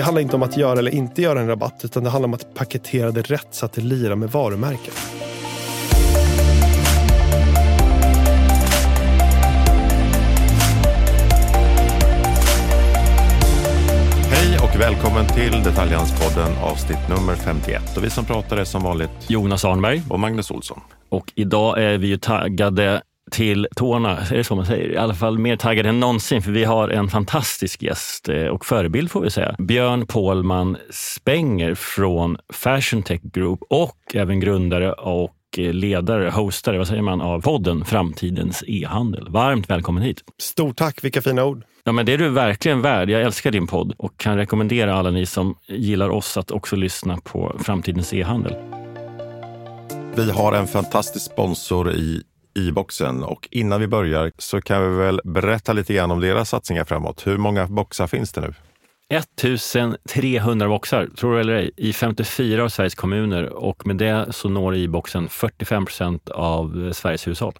det handlar inte om att göra eller inte göra en rabatt utan det handlar om att paketera det rätt så att det lirar med varumärket. Hej och välkommen till Detaljhandelspodden avsnitt nummer 51. Och vi som pratar är som vanligt Jonas Arnberg. och Magnus Olsson. Och idag är vi ju taggade till tårna, är det så man säger? I alla fall mer taggade än någonsin för vi har en fantastisk gäst eh, och förebild får vi säga. Björn Pålman Spenger från Fashion Tech Group och även grundare och eh, ledare, hostare, vad säger man, av podden Framtidens e-handel. Varmt välkommen hit! Stort tack, vilka fina ord. Ja, men det är du verkligen värd. Jag älskar din podd och kan rekommendera alla ni som gillar oss att också lyssna på Framtidens e-handel. Vi har en fantastisk sponsor i i-boxen och innan vi börjar så kan vi väl berätta lite grann om deras satsningar framåt. Hur många boxar finns det nu? 1300 boxar, tror du eller ej, i 54 av Sveriges kommuner och med det så når i-boxen 45 procent av eh, Sveriges hushåll.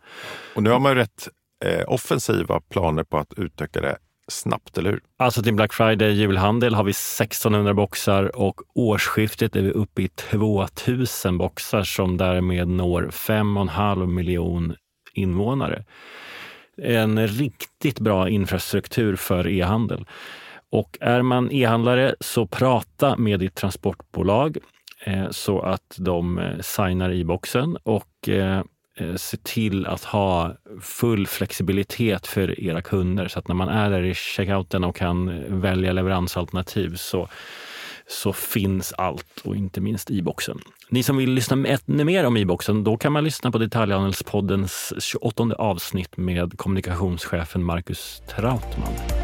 Och nu har man ju rätt eh, offensiva planer på att utöka det snabbt, eller hur? Alltså till Black Friday julhandel har vi 1600 boxar och årsskiftet är vi uppe i 2000 boxar som därmed når 5,5 miljon invånare. En riktigt bra infrastruktur för e-handel. Och är man e-handlare så prata med ditt transportbolag eh, så att de eh, signar i boxen och eh, se till att ha full flexibilitet för era kunder så att när man är där i checkouten och kan välja leveransalternativ så, så finns allt och inte minst i-boxen. Ni som vill lyssna ännu mer om i-boxen, då kan man lyssna på Detaljhandelspoddens 28 avsnitt med kommunikationschefen Marcus Trautman.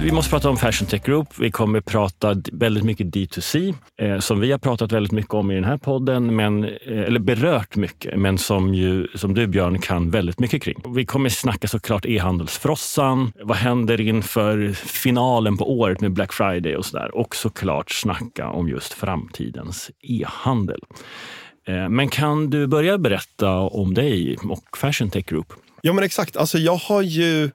Vi måste prata om Fashion Tech Group. Vi kommer prata väldigt mycket D2C, eh, som vi har pratat väldigt mycket om i den här podden, men, eh, eller berört mycket, men som, ju, som du Björn kan väldigt mycket kring. Vi kommer snacka såklart e-handelsfrossan. Vad händer inför finalen på året med Black Friday och sådär. Och såklart snacka om just framtidens e-handel. Eh, men kan du börja berätta om dig och Fashion Tech Group? Ja men exakt, alltså jag har ju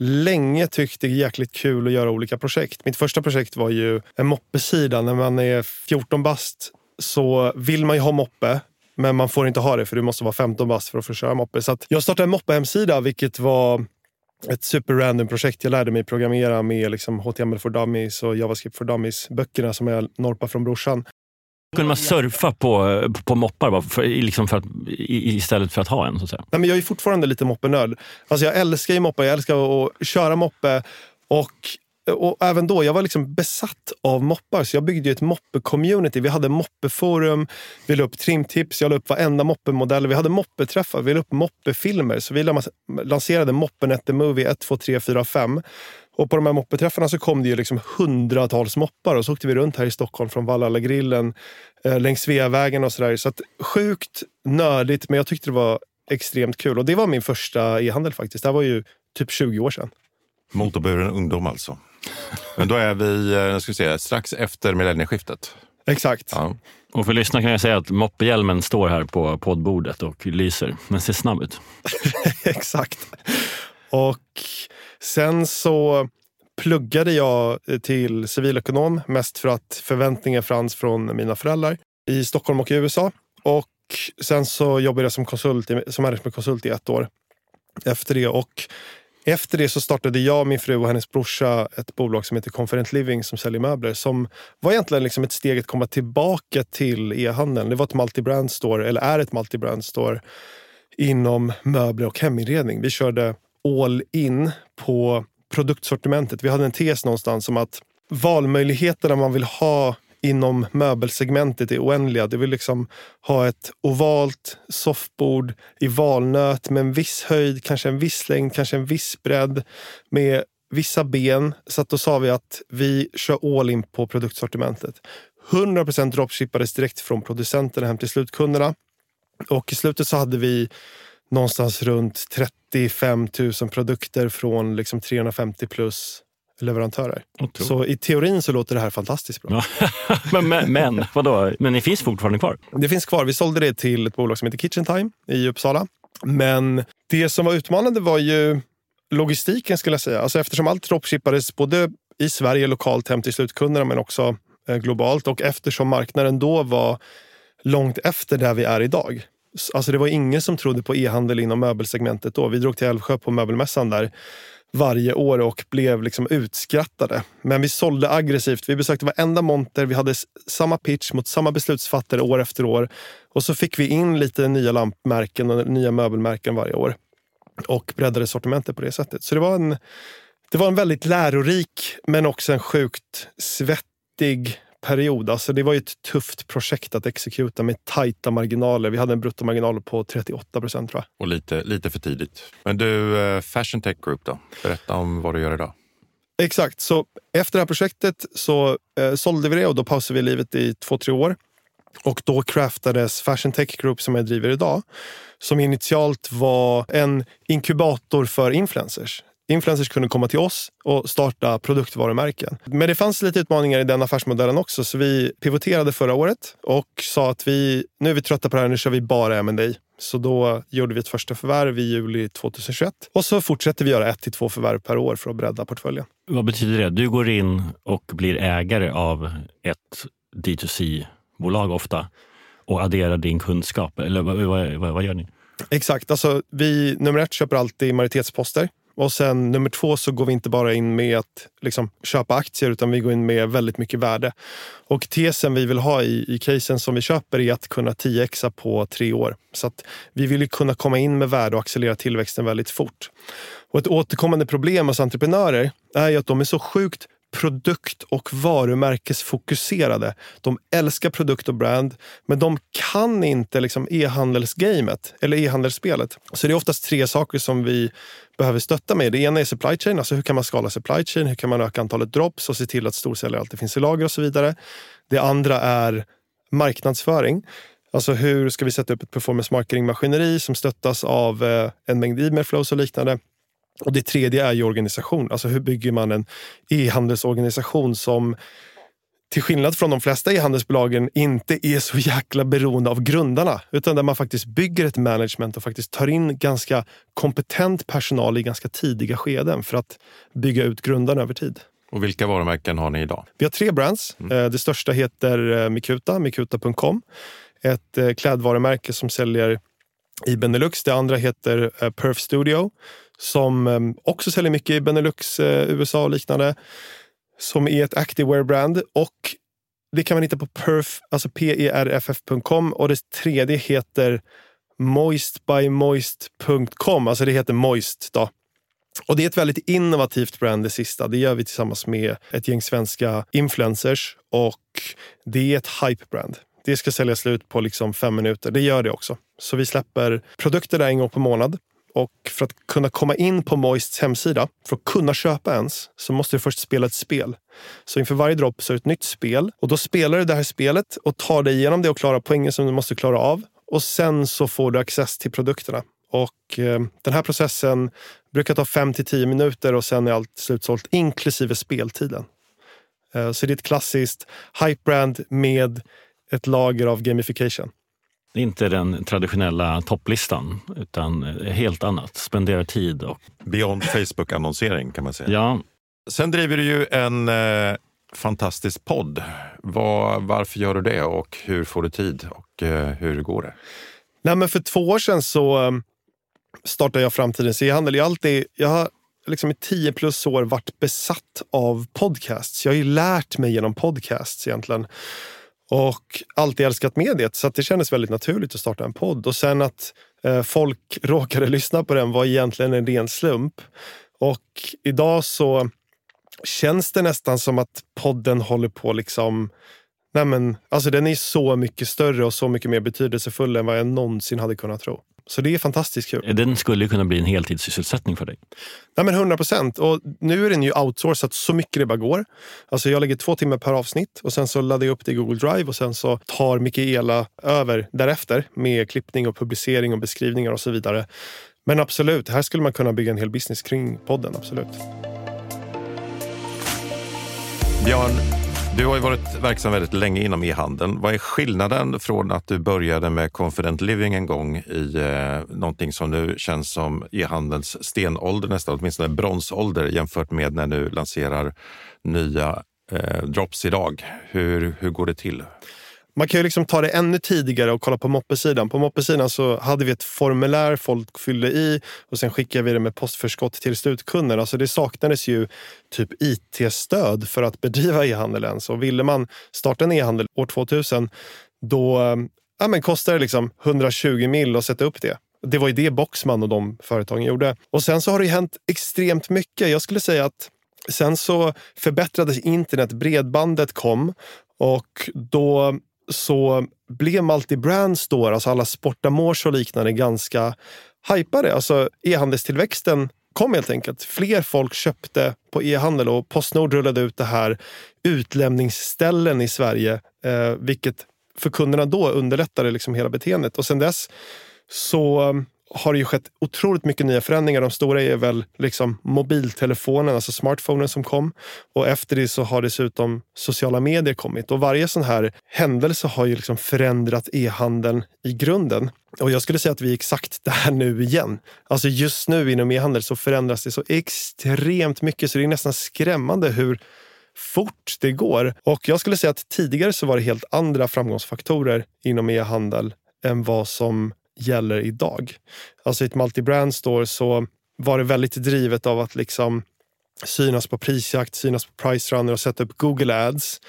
länge tyckt det är jäkligt kul att göra olika projekt. Mitt första projekt var ju en moppesida. När man är 14 bast så vill man ju ha moppe. Men man får inte ha det för du måste vara 15 bast för att få köra moppe. Så att jag startade en moppe-hemsida vilket var ett super random projekt. Jag lärde mig programmera med liksom HTML for Dummies och JavaScript for Dummies böckerna som jag norpade från brorsan. Kunde man surfa på, på moppar bara för, liksom för att, istället för att ha en? Så att säga? Nej, men jag är fortfarande lite moppenörd. Alltså jag älskar ju moppar. jag älskar att köra moppe. Och, och även då, jag var liksom besatt av moppar. Så jag byggde ju ett moppe-community. Vi hade moppeforum, vi la upp trimtips, jag la upp varenda moppemodell. Vi hade moppeträffar, vi la upp moppefilmer. Så vi lanserade lanserade Moppenet The Movie 1, 2, 3, 4, 5. Och på de här moppeträffarna så kom det ju liksom hundratals moppar. Och så åkte vi runt här i Stockholm från Vallalla-grillen eh, längs Sveavägen och sådär. Så att, sjukt nördigt, men jag tyckte det var extremt kul. Och det var min första e-handel faktiskt. Det här var ju typ 20 år sedan. Motorburen ungdom alltså. Men då är vi eh, ska se, strax efter millennieskiftet. Exakt. Ja. Och för lyssnarna kan jag säga att moppehjälmen står här på poddbordet och lyser. Den ser snabb ut. Exakt. Och sen så pluggade jag eh, till civilekonom. Mest för att förväntningar fanns från mina föräldrar i Stockholm och i USA. Och sen så jobbade jag som, konsult, i- som konsult i ett år efter det. Och efter det så startade jag, min fru och hennes brorsa ett bolag som heter Conferent Living som säljer möbler. Som var egentligen liksom ett steg att komma tillbaka till e-handeln. Det var ett multibrand store, eller är ett multibrand store inom möbler och heminredning. Vi körde all in på produktsortimentet. Vi hade en tes någonstans om att valmöjligheterna man vill ha inom möbelsegmentet är oändliga. Du vill liksom ha ett ovalt soffbord i valnöt med en viss höjd, kanske en viss längd, kanske en viss bredd med vissa ben. Så att då sa vi att vi kör all in på produktsortimentet. 100% dropshippades direkt från producenterna hem till slutkunderna. Och i slutet så hade vi någonstans runt 35 000 produkter från liksom 350 plus leverantörer. Otroligt. Så i teorin så låter det här fantastiskt bra. Men, men, men, vadå? Men ni finns fortfarande kvar? Det finns kvar. Vi sålde det till ett bolag som heter Kitchen Time i Uppsala. Men det som var utmanande var ju logistiken skulle jag säga. Alltså eftersom allt dropshippades både i Sverige lokalt hem till slutkunderna men också eh, globalt och eftersom marknaden då var långt efter där vi är idag. Alltså det var ingen som trodde på e-handel inom möbelsegmentet då. Vi drog till Älvsjö på möbelmässan där varje år och blev liksom utskrattade. Men vi sålde aggressivt. Vi besökte varenda monter. Vi hade samma pitch mot samma beslutsfattare år efter år. Och så fick vi in lite nya lampmärken och nya möbelmärken varje år och breddade sortimentet på det sättet. Så det var en, det var en väldigt lärorik men också en sjukt svettig period. Alltså det var ett tufft projekt att exekuta med tajta marginaler. Vi hade en bruttomarginal på 38 procent tror jag. Och lite, lite för tidigt. Men du, eh, Fashion Tech Group då? Berätta om vad du gör idag. Exakt, så efter det här projektet så eh, sålde vi det och då pausade vi livet i två, tre år. Och då craftades Fashion Tech Group som jag driver idag. Som initialt var en inkubator för influencers. Influencers kunde komma till oss och starta produktvarumärken. Men det fanns lite utmaningar i den affärsmodellen också, så vi pivoterade förra året och sa att vi, nu är vi trötta på det här, nu kör vi bara M&A. Så då gjorde vi ett första förvärv i juli 2021 och så fortsätter vi göra ett till två förvärv per år för att bredda portföljen. Vad betyder det? Du går in och blir ägare av ett D2C-bolag ofta och adderar din kunskap. Eller vad, vad, vad gör ni? Exakt. Alltså, vi, nummer ett köper alltid majoritetsposter och sen nummer två så går vi inte bara in med att liksom, köpa aktier utan vi går in med väldigt mycket värde. Och tesen vi vill ha i, i casen som vi köper är att kunna 10xa på tre år. Så att vi vill kunna komma in med värde och accelerera tillväxten väldigt fort. Och ett återkommande problem hos entreprenörer är ju att de är så sjukt produkt och varumärkesfokuserade. De älskar produkt och brand, men de kan inte liksom e-handelsgamet eller e-handelsspelet. Så det är oftast tre saker som vi behöver stötta med. Det ena är supply chain, alltså hur kan man skala supply chain? Hur kan man öka antalet drops och se till att storsäljare alltid finns i lager och så vidare. Det andra är marknadsföring. Alltså hur ska vi sätta upp ett performance marketing-maskineri som stöttas av eh, en mängd e-mail flows och liknande. Och det tredje är ju organisation. Alltså hur bygger man en e-handelsorganisation som till skillnad från de flesta e-handelsbolagen inte är så jäkla beroende av grundarna. Utan där man faktiskt bygger ett management och faktiskt tar in ganska kompetent personal i ganska tidiga skeden för att bygga ut grundarna över tid. Och vilka varumärken har ni idag? Vi har tre brands. Mm. Eh, det största heter eh, Mikuta, mikuta.com. Ett eh, klädvarumärke som säljer i Benelux. Det andra heter Perf Studio som ehm, också säljer mycket i Benelux, eh, USA och liknande. Som är ett activewear-brand. Och det kan man hitta på perf, alltså perff.com. Och det tredje heter moistbymoist.com. Alltså det heter Moist. Då. Och det är ett väldigt innovativt brand det sista. Det gör vi tillsammans med ett gäng svenska influencers. Och det är ett hype-brand. Det ska sälja slut på liksom fem minuter. Det gör det också. Så vi släpper produkter där en gång per månad. Och för att kunna komma in på Moists hemsida, för att kunna köpa ens, så måste du först spela ett spel. Så inför varje dropp så är det ett nytt spel. Och då spelar du det här spelet och tar dig igenom det och klarar poängen som du måste klara av. Och sen så får du access till produkterna. Och eh, den här processen brukar ta 5 till 10 minuter och sen är allt slutsålt, inklusive speltiden. Eh, så det är ett klassiskt hype-brand med ett lager av gamification. Inte den traditionella topplistan, utan helt annat. Spendera tid. Och... Beyond Facebook-annonsering kan man säga. Ja. Sen driver du ju en eh, fantastisk podd. Var, varför gör du det och hur får du tid och eh, hur går det? Nej, men för två år sedan så eh, startade jag Framtidens e-handel. Jag, alltid, jag har liksom i tio plus år varit besatt av podcasts. Jag har ju lärt mig genom podcasts egentligen och alltid älskat mediet. Så det kändes väldigt naturligt att starta en podd. Och sen att eh, folk råkade lyssna på den var egentligen en ren slump. Och idag så känns det nästan som att podden håller på liksom Nej men, alltså den är så mycket större och så mycket mer betydelsefull än vad jag någonsin hade kunnat tro. Så det är fantastiskt kul. Den skulle kunna bli en heltidssysselsättning för dig. Nej, men 100 procent. Och nu är den ju outsourcat så mycket det bara går. Alltså jag lägger två timmar per avsnitt och sen så laddar jag upp det i Google Drive och sen så tar Mikaela över därefter med klippning och publicering och beskrivningar och så vidare. Men absolut, här skulle man kunna bygga en hel business kring podden. Absolut. Björn, du har ju varit verksam väldigt länge inom e-handeln. Vad är skillnaden från att du började med Confident Living en gång i eh, någonting som nu känns som e-handelns stenålder nästan, åtminstone bronsålder jämfört med när du lanserar nya eh, drops idag. Hur, hur går det till? Man kan ju liksom ta det ännu tidigare och kolla på moppesidan. På moppesidan så hade vi ett formulär folk fyllde i och sen skickade vi det med postförskott till slutkunden. Alltså det saknades ju typ IT-stöd för att bedriva e-handel ens. Och ville man starta en e-handel år 2000 då ja, men kostade det liksom 120 mil att sätta upp det. Det var ju det Boxman och de företagen gjorde. Och sen så har det hänt extremt mycket. Jag skulle säga att sen så förbättrades internet, bredbandet kom och då så blev multi-brand store, alltså alla sportamors och liknande, ganska hypade. Alltså e-handelstillväxten kom helt enkelt. Fler folk köpte på e-handel och Postnord rullade ut det här utlämningsställen i Sverige, eh, vilket för kunderna då underlättade liksom hela beteendet. Och sen dess så har det ju skett otroligt mycket nya förändringar. De stora är väl liksom mobiltelefonen, alltså smartphonen som kom. Och efter det så har dessutom sociala medier kommit. Och varje sån här händelse har ju liksom förändrat e-handeln i grunden. Och jag skulle säga att vi är exakt där nu igen. Alltså just nu inom e-handel så förändras det så extremt mycket så det är nästan skrämmande hur fort det går. Och jag skulle säga att tidigare så var det helt andra framgångsfaktorer inom e-handel än vad som gäller idag. Alltså i ett multi-brand store så var det väldigt drivet av att liksom synas på prisjakt, synas på price runner och sätta upp Google ads.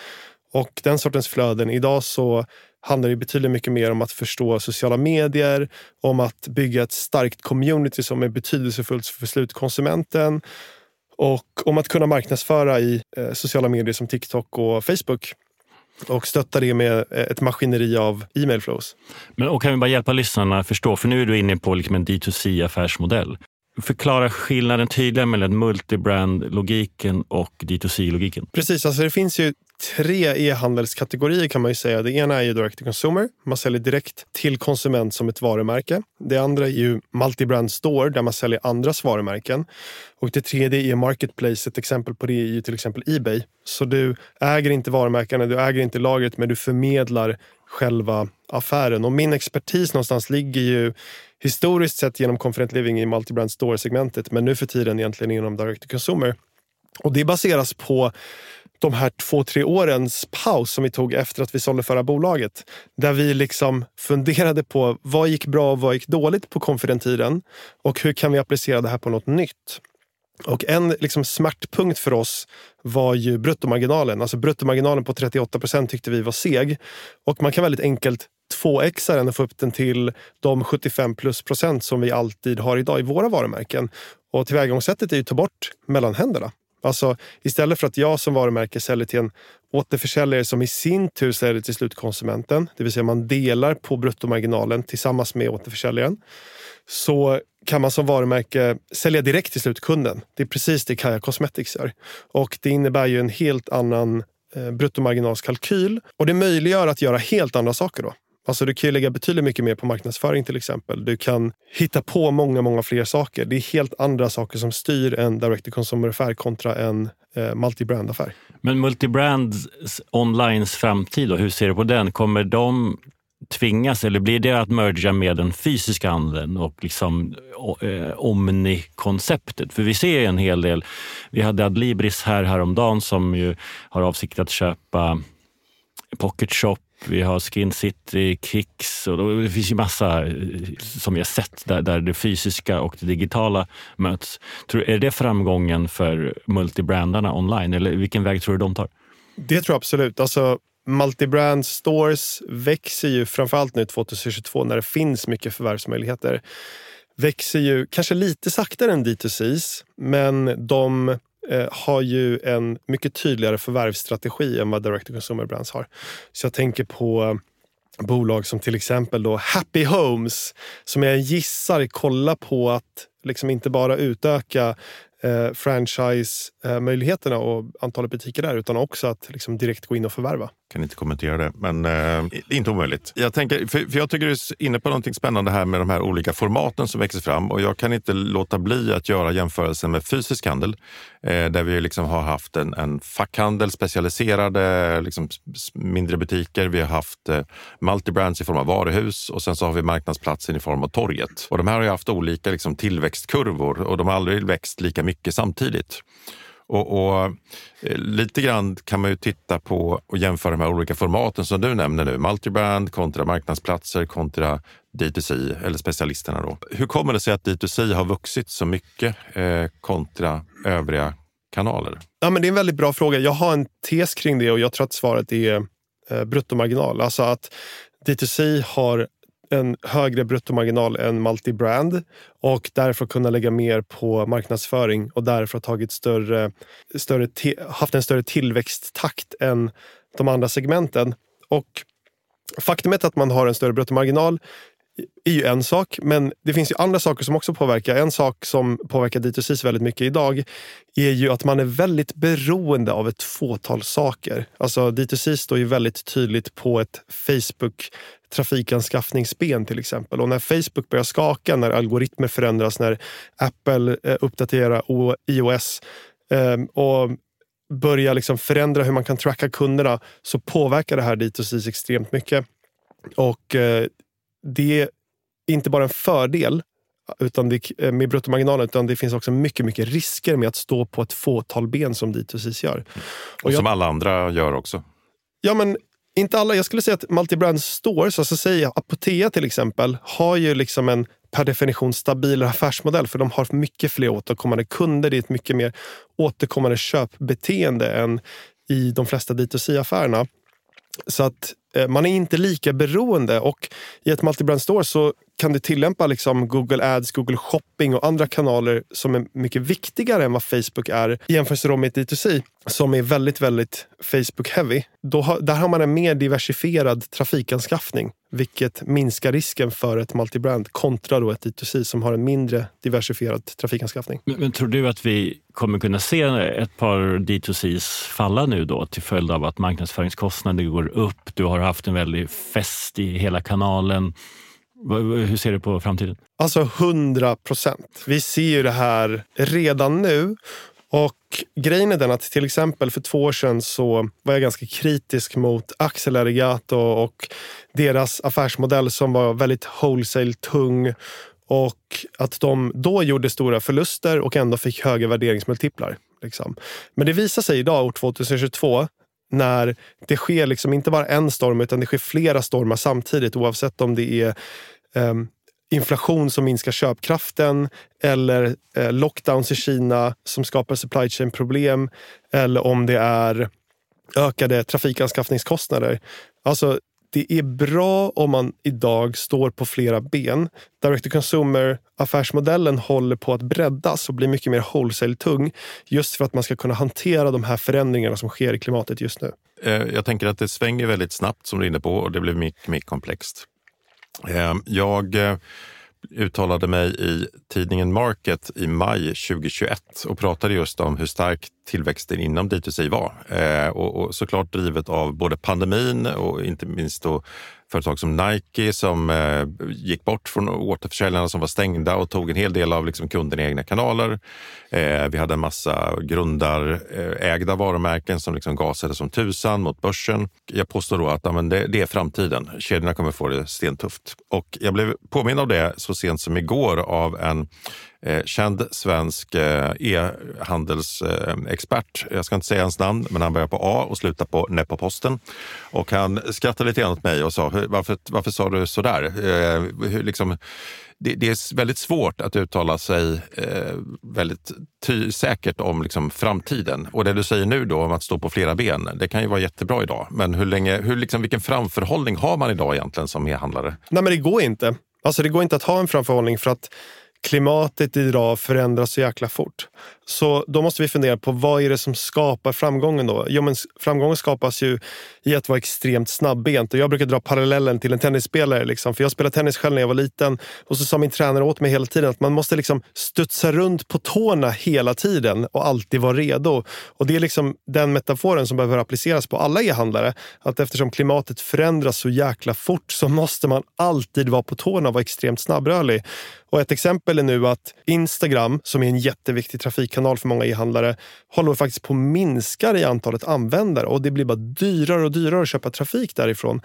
Och den sortens flöden. Idag så handlar det betydligt mycket mer om att förstå sociala medier, om att bygga ett starkt community som är betydelsefullt för slutkonsumenten och om att kunna marknadsföra i eh, sociala medier som TikTok och Facebook och stötta det med eh, ett maskineri av e-mail flows. Men, och kan vi bara hjälpa lyssnarna förstå, för nu är du inne på liksom en D2C-affärsmodell. Förklara skillnaden tydligare mellan multibrand-logiken och D2C-logiken. Precis, alltså det finns ju tre e-handelskategorier kan man ju säga. Det ena är ju direct to consumer. Man säljer direkt till konsument som ett varumärke. Det andra är ju multi-brand store där man säljer andras varumärken. Och det tredje är marketplace. Ett exempel på det är ju till exempel Ebay. Så du äger inte varumärkena, du äger inte lagret men du förmedlar själva affären. Och min expertis någonstans ligger ju historiskt sett genom Confident Living i multi-brand store-segmentet men nu för tiden egentligen inom direct to consumer. Och det baseras på de här två, tre årens paus som vi tog efter att vi sålde förra bolaget. Där vi liksom funderade på vad gick bra och vad gick dåligt på konfidenttiden och hur kan vi applicera det här på något nytt? Och en liksom smärtpunkt för oss var ju bruttomarginalen. Alltså bruttomarginalen på 38 procent tyckte vi var seg. Och man kan väldigt enkelt 2xa den och få upp den till de 75 plus procent som vi alltid har idag i våra varumärken. Och tillvägagångssättet är ju att ta bort mellanhänderna. Alltså istället för att jag som varumärke säljer till en återförsäljare som i sin tur säljer till slutkonsumenten, det vill säga man delar på bruttomarginalen tillsammans med återförsäljaren, så kan man som varumärke sälja direkt till slutkunden. Det är precis det Kaja Cosmetics gör. Och det innebär ju en helt annan eh, bruttomarginalskalkyl och det möjliggör att göra helt andra saker då. Alltså du kan ju lägga betydligt mycket mer på marknadsföring till exempel. Du kan hitta på många, många fler saker. Det är helt andra saker som styr en direct consumer-affär kontra en eh, multi-brand-affär. Men multibrands onlines framtid, då, hur ser du på den? Kommer de tvingas, eller blir det att merga med den fysiska handeln och liksom eh, omni-konceptet? För vi ser en hel del. Vi hade Adlibris här häromdagen som ju har avsikt att köpa Pocket Shop vi har Skin City, Kicks och det finns ju massa eh, som vi har sett där, där det fysiska och det digitala möts. Tror, är det framgången för multibrandarna online eller vilken väg tror du de tar? Det tror jag absolut. Alltså, multibrand stores växer ju framförallt nu 2022 när det finns mycket förvärvsmöjligheter. Växer ju kanske lite saktare än D2Cs, men de Eh, har ju en mycket tydligare förvärvsstrategi än vad Direct to Consumer Brands har. Så jag tänker på eh, bolag som till exempel då Happy Homes som jag gissar kollar på att liksom inte bara utöka eh, franchise-möjligheterna eh, och antalet butiker där utan också att liksom direkt gå in och förvärva kan inte kommentera det, men eh, inte omöjligt. Jag, tänker, för, för jag tycker du är inne på någonting spännande här med de här olika formaten som växer fram och jag kan inte låta bli att göra jämförelsen med fysisk handel eh, där vi liksom har haft en, en fackhandel, specialiserade liksom, mindre butiker. Vi har haft eh, multibrands i form av varuhus och sen så har vi marknadsplatsen i form av torget. Och de här har ju haft olika liksom, tillväxtkurvor och de har aldrig växt lika mycket samtidigt. Och, och, eh, lite grann kan man ju titta på och jämföra de här olika formaten som du nämner nu. Multibrand kontra marknadsplatser kontra D2C eller specialisterna. Då. Hur kommer det sig att D2C har vuxit så mycket eh, kontra övriga kanaler? Ja, men det är en väldigt bra fråga. Jag har en tes kring det och jag tror att svaret är eh, bruttomarginal. Alltså att D2C har en högre bruttomarginal än multibrand och därför kunna lägga mer på marknadsföring och därför ha tagit större, större haft en större tillväxttakt än de andra segmenten. Och faktumet att man har en större bruttomarginal är ju en sak, men det finns ju andra saker som också påverkar. En sak som påverkar D2C väldigt mycket idag är ju att man är väldigt beroende av ett fåtal saker. Alltså D2C står ju väldigt tydligt på ett Facebook trafikanskaffningsben till exempel. Och när Facebook börjar skaka, när algoritmer förändras, när Apple eh, uppdaterar iOS ehm, och börjar liksom förändra hur man kan tracka kunderna så påverkar det här D2C extremt mycket. Och eh, det är inte bara en fördel utan det, eh, med bruttomarginalen, utan det finns också mycket, mycket risker med att stå på ett fåtal ben som D2C gör. Och, och som jag, alla andra gör också. Ja, men inte alla. Jag skulle säga att multibrand stores, alltså säga Apotea till exempel, har ju liksom en per definition stabilare affärsmodell för de har mycket fler återkommande kunder. Det är ett mycket mer återkommande köpbeteende än i de flesta D2C-affärerna. Så att eh, man är inte lika beroende. Och i ett multibrand store så kan du tillämpa liksom Google Ads, Google Shopping och andra kanaler som är mycket viktigare än vad Facebook är i jämförelse med ett D2C som är väldigt, väldigt Facebook-heavy. där har man en mer diversifierad trafikanskaffning vilket minskar risken för ett multibrand kontra då ett D2C som har en mindre diversifierad trafikanskaffning. Men, men tror du att vi kommer kunna se ett par D2Cs falla nu då till följd av att marknadsföringskostnader går upp? Du har haft en väldig fest i hela kanalen. Hur ser du på framtiden? Alltså 100 procent. Vi ser ju det här redan nu. Och grejen är den att till exempel för två år sedan så var jag ganska kritisk mot Axel Arigato och deras affärsmodell som var väldigt wholesale-tung och att de då gjorde stora förluster och ändå fick höga värderingsmultiplar. Liksom. Men det visar sig idag, år 2022, när det sker liksom inte bara en storm utan det sker flera stormar samtidigt oavsett om det är Ehm, inflation som minskar köpkraften eller eh, lockdowns i Kina som skapar supply chain problem eller om det är ökade trafikanskaffningskostnader. Alltså, det är bra om man idag står på flera ben. Direct to consumer affärsmodellen håller på att breddas och bli mycket mer wholesale-tung just för att man ska kunna hantera de här förändringarna som sker i klimatet just nu. Eh, jag tänker att det svänger väldigt snabbt som du är inne på och det blir mycket mer komplext. Ehm, jag eh, uttalade mig i tidningen Market i maj 2021 och pratade just om hur stark tillväxten inom D2C var. Eh, och, och såklart drivet av både pandemin och inte minst då företag som Nike som eh, gick bort från återförsäljarna som var stängda och tog en hel del av liksom, kunderna i egna kanaler. Eh, vi hade en massa grundarägda varumärken som liksom gasade som tusan mot börsen. Jag påstår då att amen, det, det är framtiden. Kedjorna kommer få det stentufft. Och jag blev påmind av det så sent som igår av en eh, känd svensk eh, e-handelsexpert. Jag ska inte säga hans namn, men han börjar på A och slutar på Nepoposten. Och han skrattade lite grann åt mig och sa, varför, varför sa du så där? Eh, hur, liksom, det, det, är väldigt svårt att uttala sig eh, väldigt ty, säkert om liksom, framtiden. Och det du säger nu då om att stå på flera ben, det kan ju vara jättebra idag. Men hur länge, hur, liksom, vilken framförhållning har man idag egentligen som e-handlare? Nej, men det går inte. Alltså, det går inte att ha en framförhållning för att klimatet idag förändras så jäkla fort. Så då måste vi fundera på vad är det som skapar framgången då? Jo, men framgången skapas ju i att vara extremt snabbent. Och jag brukar dra parallellen till en tennisspelare. Liksom. För jag spelade tennis själv när jag var liten och så sa min tränare åt mig hela tiden att man måste liksom studsa runt på tårna hela tiden och alltid vara redo. Och det är liksom den metaforen som behöver appliceras på alla e-handlare. Att eftersom klimatet förändras så jäkla fort så måste man alltid vara på tårna och vara extremt snabbrörlig. Och ett exempel är nu att Instagram, som är en jätteviktig trafikkanal för många e-handlare, håller faktiskt på att minska i antalet användare och det blir bara dyrare och dyrare att köpa trafik därifrån.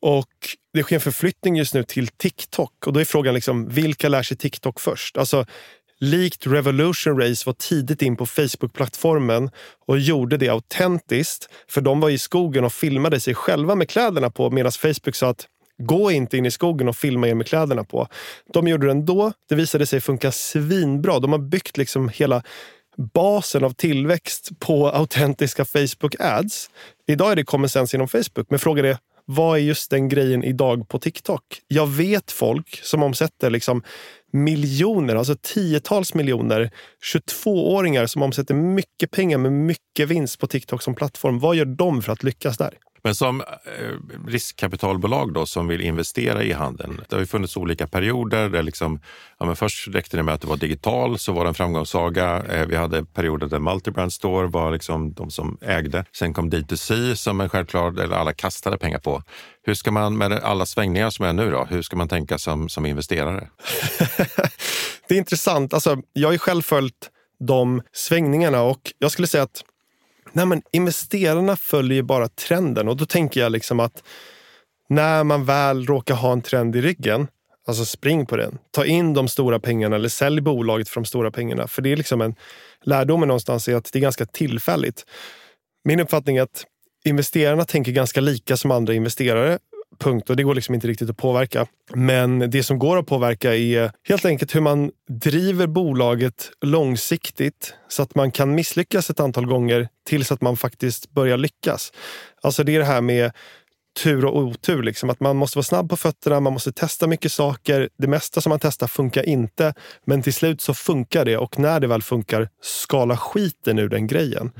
Och det sker en förflyttning just nu till TikTok och då är frågan liksom, vilka lär sig TikTok först? Alltså, likt Revolution Race var tidigt in på Facebook-plattformen och gjorde det autentiskt. För de var i skogen och filmade sig själva med kläderna på medan Facebook sa att Gå inte in i skogen och filma er med kläderna på. De gjorde det ändå. Det visade sig funka svinbra. De har byggt liksom hela basen av tillväxt på autentiska Facebook ads. Idag är det common sense inom Facebook, men frågan är vad är just den grejen idag på TikTok? Jag vet folk som omsätter liksom miljoner, alltså tiotals miljoner. 22-åringar som omsätter mycket pengar med mycket vinst på TikTok som plattform. Vad gör de för att lyckas där? Men som eh, riskkapitalbolag då, som vill investera i handeln, det har ju funnits olika perioder. Där liksom, ja, men först räckte det med att det var digital, så var det en framgångssaga. Eh, vi hade perioder där multibrand store var liksom de som ägde. Sen kom D2C som en självklar, eller alla kastade pengar på. Hur ska man med alla svängningar som är nu då, hur ska man tänka som, som investerare? det är intressant. Alltså, jag har ju själv följt de svängningarna och jag skulle säga att Nej, men investerarna följer bara trenden och då tänker jag liksom att när man väl råkar ha en trend i ryggen, alltså spring på den. Ta in de stora pengarna eller sälj bolaget för de stora pengarna. För det är liksom en lärdomen någonstans är att det är ganska tillfälligt. Min uppfattning är att investerarna tänker ganska lika som andra investerare punkt och det går liksom inte riktigt att påverka. Men det som går att påverka är helt enkelt hur man driver bolaget långsiktigt så att man kan misslyckas ett antal gånger tills att man faktiskt börjar lyckas. Alltså det är det här med tur och otur. Liksom. Att man måste vara snabb på fötterna, man måste testa mycket saker. Det mesta som man testar funkar inte, men till slut så funkar det och när det väl funkar, skala skiten ur den grejen.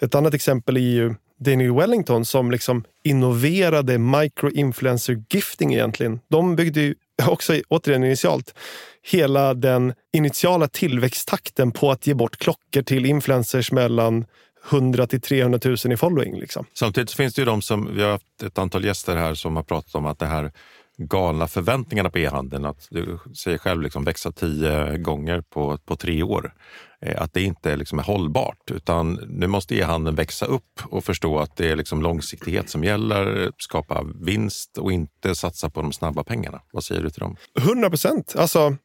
Ett annat exempel är ju Daniel Wellington som liksom innoverade micro-influencer gifting egentligen. De byggde ju också, återigen initialt, hela den initiala tillväxttakten på att ge bort klockor till influencers mellan 100 till 300 000 i following. Liksom. Samtidigt finns det ju de som, vi har haft ett antal gäster här som har pratat om att det här galna förväntningarna på e-handeln, att du säger själv liksom växa tio gånger på, på tre år, Eh, att det inte liksom är hållbart. Utan nu måste e-handeln växa upp och förstå att det är liksom långsiktighet som gäller, skapa vinst och inte satsa på de snabba pengarna. Vad säger du till dem? 100 procent. Alltså,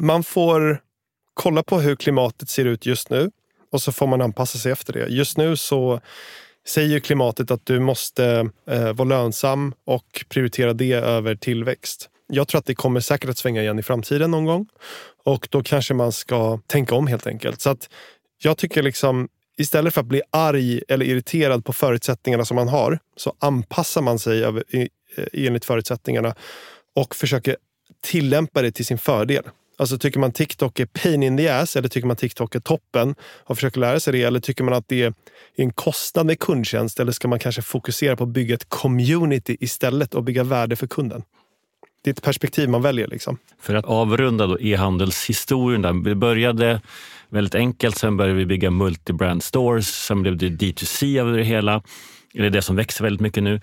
man får kolla på hur klimatet ser ut just nu och så får man anpassa sig efter det. Just nu så säger klimatet att du måste eh, vara lönsam och prioritera det över tillväxt. Jag tror att det kommer säkert att svänga igen i framtiden någon gång och då kanske man ska tänka om helt enkelt. Så att jag tycker liksom istället för att bli arg eller irriterad på förutsättningarna som man har så anpassar man sig över, i, eh, enligt förutsättningarna och försöker tillämpa det till sin fördel. Alltså tycker man TikTok är pain in the ass eller tycker man TikTok är toppen och försöker lära sig det? Eller tycker man att det är en kostnad med kundtjänst? Eller ska man kanske fokusera på att bygga ett community istället och bygga värde för kunden? Det är ett perspektiv man väljer. Liksom. För att avrunda då e-handelshistorien. Där. Det började väldigt enkelt, sen började vi bygga multi-brand stores, sen blev det D2C av det hela. Det är det som växer väldigt mycket nu.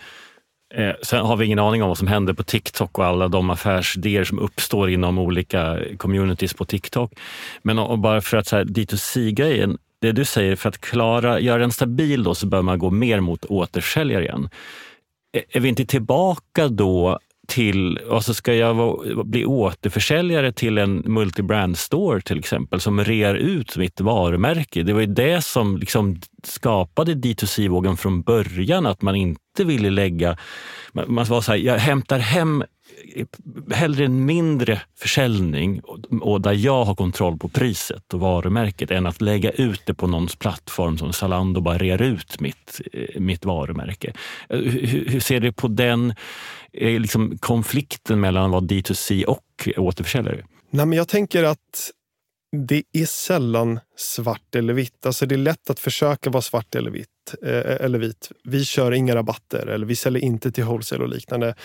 Eh, sen har vi ingen aning om vad som händer på TikTok och alla de affärsidéer som uppstår inom olika communities på TikTok. Men och bara för att så här, D2C-grejen, det du säger, för att klara, göra den stabil då, så bör man gå mer mot återsäljare igen. Är vi inte tillbaka då till, så ska jag bli återförsäljare till en multibrand store till exempel som rear ut mitt varumärke. Det var ju det som liksom skapade D2C-vågen från början, att man inte ville lägga... Man var så här, jag hämtar hem hellre en mindre försäljning och där jag har kontroll på priset och varumärket än att lägga ut det på någons plattform som Zalando bara rear ut mitt, eh, mitt varumärke. Hur, hur ser du på den liksom konflikten mellan att vara D2C och återförsäljare? Nej, men jag tänker att det är sällan svart eller vitt. Alltså det är lätt att försöka vara svart eller vitt. Eh, eller vit. Vi kör inga rabatter eller vi säljer inte till wholesale och liknande.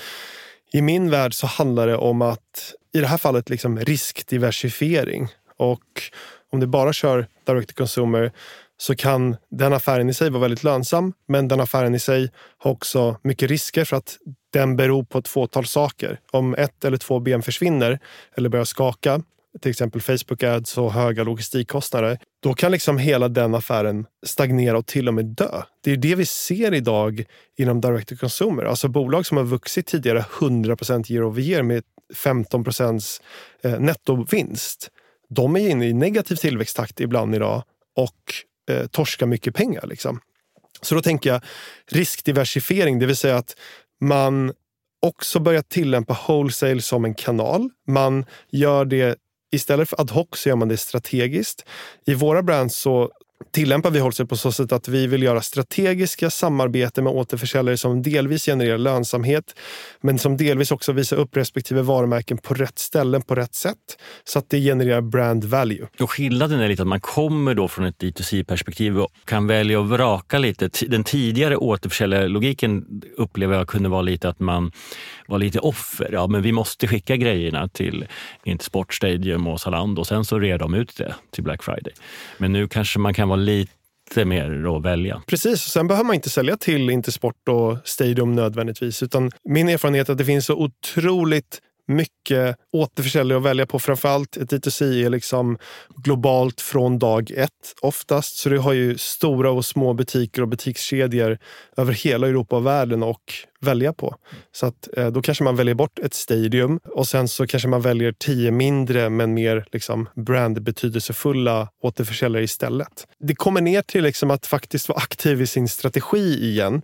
I min värld så handlar det om att, i det här fallet, liksom riskdiversifiering. Och om du bara kör direct to consumer så kan den affären i sig vara väldigt lönsam. Men den affären i sig har också mycket risker för att den beror på ett fåtal saker. Om ett eller två ben försvinner eller börjar skaka, till exempel Facebook ads och höga logistikkostnader, då kan liksom hela den affären stagnera och till och med dö. Det är det vi ser idag inom direct to consumer. Alltså bolag som har vuxit tidigare 100 year over year med 15 eh, nettovinst. De är inne i negativ tillväxttakt ibland idag och eh, torskar mycket pengar. Liksom. Så då tänker jag riskdiversifiering, det vill säga att man också börjar tillämpa wholesale som en kanal. Man gör det istället för ad hoc så gör man det strategiskt. I våra brands så tillämpar vi Wholesale på så sätt att vi vill göra strategiska samarbeten med återförsäljare som delvis genererar lönsamhet, men som delvis också visar upp respektive varumärken på rätt ställen på rätt sätt så att det genererar brand value. Och skillnaden är lite att man kommer då från ett D2C-perspektiv och kan välja att vraka lite. Den tidigare återförsäljarlogiken upplever jag kunde vara lite att man var lite offer. Ja, men vi måste skicka grejerna till Intersport Stadium och Zalando och sen så rer de ut det till Black Friday. Men nu kanske man kan vara lite mer att välja. Precis, sen behöver man inte sälja till Intersport och Stadium nödvändigtvis. Utan min erfarenhet är att det finns så otroligt mycket återförsäljare att välja på. Framförallt ett D2C är liksom globalt från dag ett oftast. Så du har ju stora och små butiker och butikskedjor över hela Europa och världen att välja på. Så att, eh, då kanske man väljer bort ett stadium och sen så kanske man väljer tio mindre men mer liksom brandbetydelsefulla återförsäljare istället. Det kommer ner till liksom att faktiskt vara aktiv i sin strategi igen.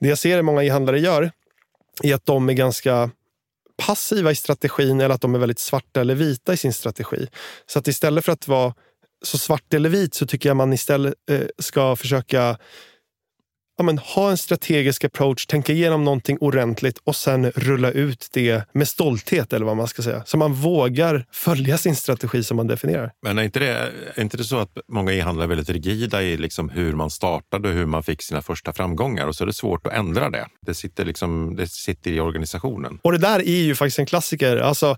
Det jag ser att många e-handlare gör är att de är ganska passiva i strategin eller att de är väldigt svarta eller vita i sin strategi. Så att istället för att vara så svart eller vit så tycker jag man istället eh, ska försöka ja, men, ha en strategisk approach, tänka igenom någonting ordentligt och sen rulla ut det med stolthet eller vad man ska säga. Så man vågar följa sin strategi som man definierar. Men är inte det, är inte det så att många e-handlare är väldigt rigida i liksom hur man startade och hur man fick sina första framgångar och så är det svårt att ändra det. Det sitter, liksom, det sitter i organisationen. Och det där är ju faktiskt en klassiker. Alltså,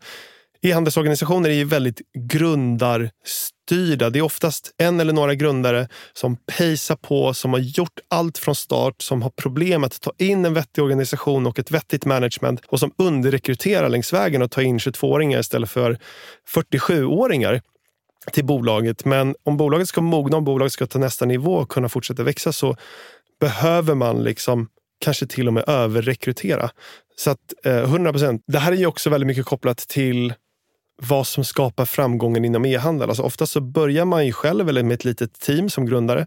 E-handelsorganisationer är ju väldigt grundarstyrda. Det är oftast en eller några grundare som pejsar på, som har gjort allt från start, som har problem att ta in en vettig organisation och ett vettigt management och som underrekryterar längs vägen och tar in 22-åringar istället för 47-åringar till bolaget. Men om bolaget ska mogna, om bolaget ska ta nästa nivå och kunna fortsätta växa så behöver man liksom kanske till och med överrekrytera. Så att eh, 100 procent. Det här är ju också väldigt mycket kopplat till vad som skapar framgången inom e-handel. Alltså ofta så börjar man ju själv eller med ett litet team som grundare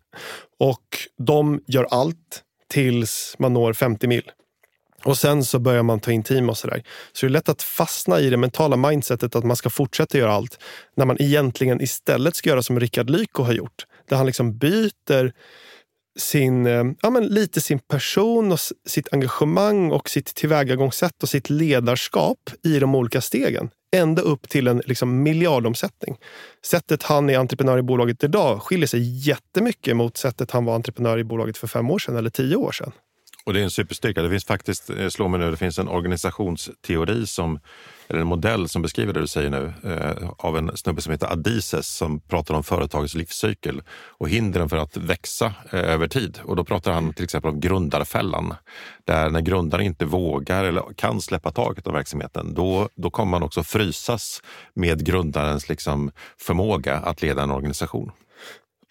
och de gör allt tills man når 50 mil. Och sen så börjar man ta in team och sådär. Så det är lätt att fastna i det mentala mindsetet att man ska fortsätta göra allt när man egentligen istället ska göra som Rickard Lyko har gjort. Där han liksom byter sin, eh, ja, men lite sin person och sitt engagemang och sitt tillvägagångssätt och sitt ledarskap i de olika stegen ända upp till en liksom, miljardomsättning. Sättet han är entreprenör i bolaget idag skiljer sig jättemycket mot sättet han var entreprenör i bolaget för fem år sedan eller tio år sedan. Och det är en superstyrka. Det finns faktiskt, eh, slå mig nu, det finns en organisationsteori som eller en modell som beskriver det du säger nu eh, av en snubbe som heter Adises som pratar om företagets livscykel och hindren för att växa eh, över tid. Och då pratar han till exempel om grundarfällan. Där när grundaren inte vågar eller kan släppa taget om verksamheten, då, då kommer man också frysas med grundarens liksom, förmåga att leda en organisation.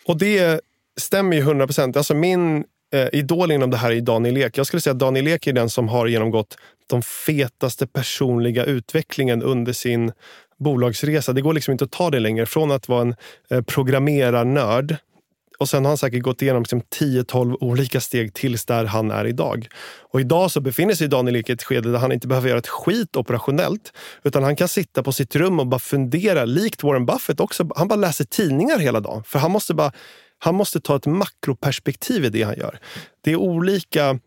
Och det stämmer ju 100 procent. Alltså min eh, idol inom det här är Daniel Ek. Jag skulle säga att Daniel Ek är den som har genomgått de fetaste personliga utvecklingen under sin bolagsresa. Det går liksom inte att ta det längre. Från att vara en eh, programmerarnörd och sen har han säkert gått igenom liksom 10-12 olika steg tills där han är idag. Och idag så befinner sig Daniel Ek i ett skede där han inte behöver göra ett skit operationellt. Utan han kan sitta på sitt rum och bara fundera, likt Warren Buffett också. Han bara läser tidningar hela dagen. För han måste bara han måste ta ett makroperspektiv i det han gör. Det är olika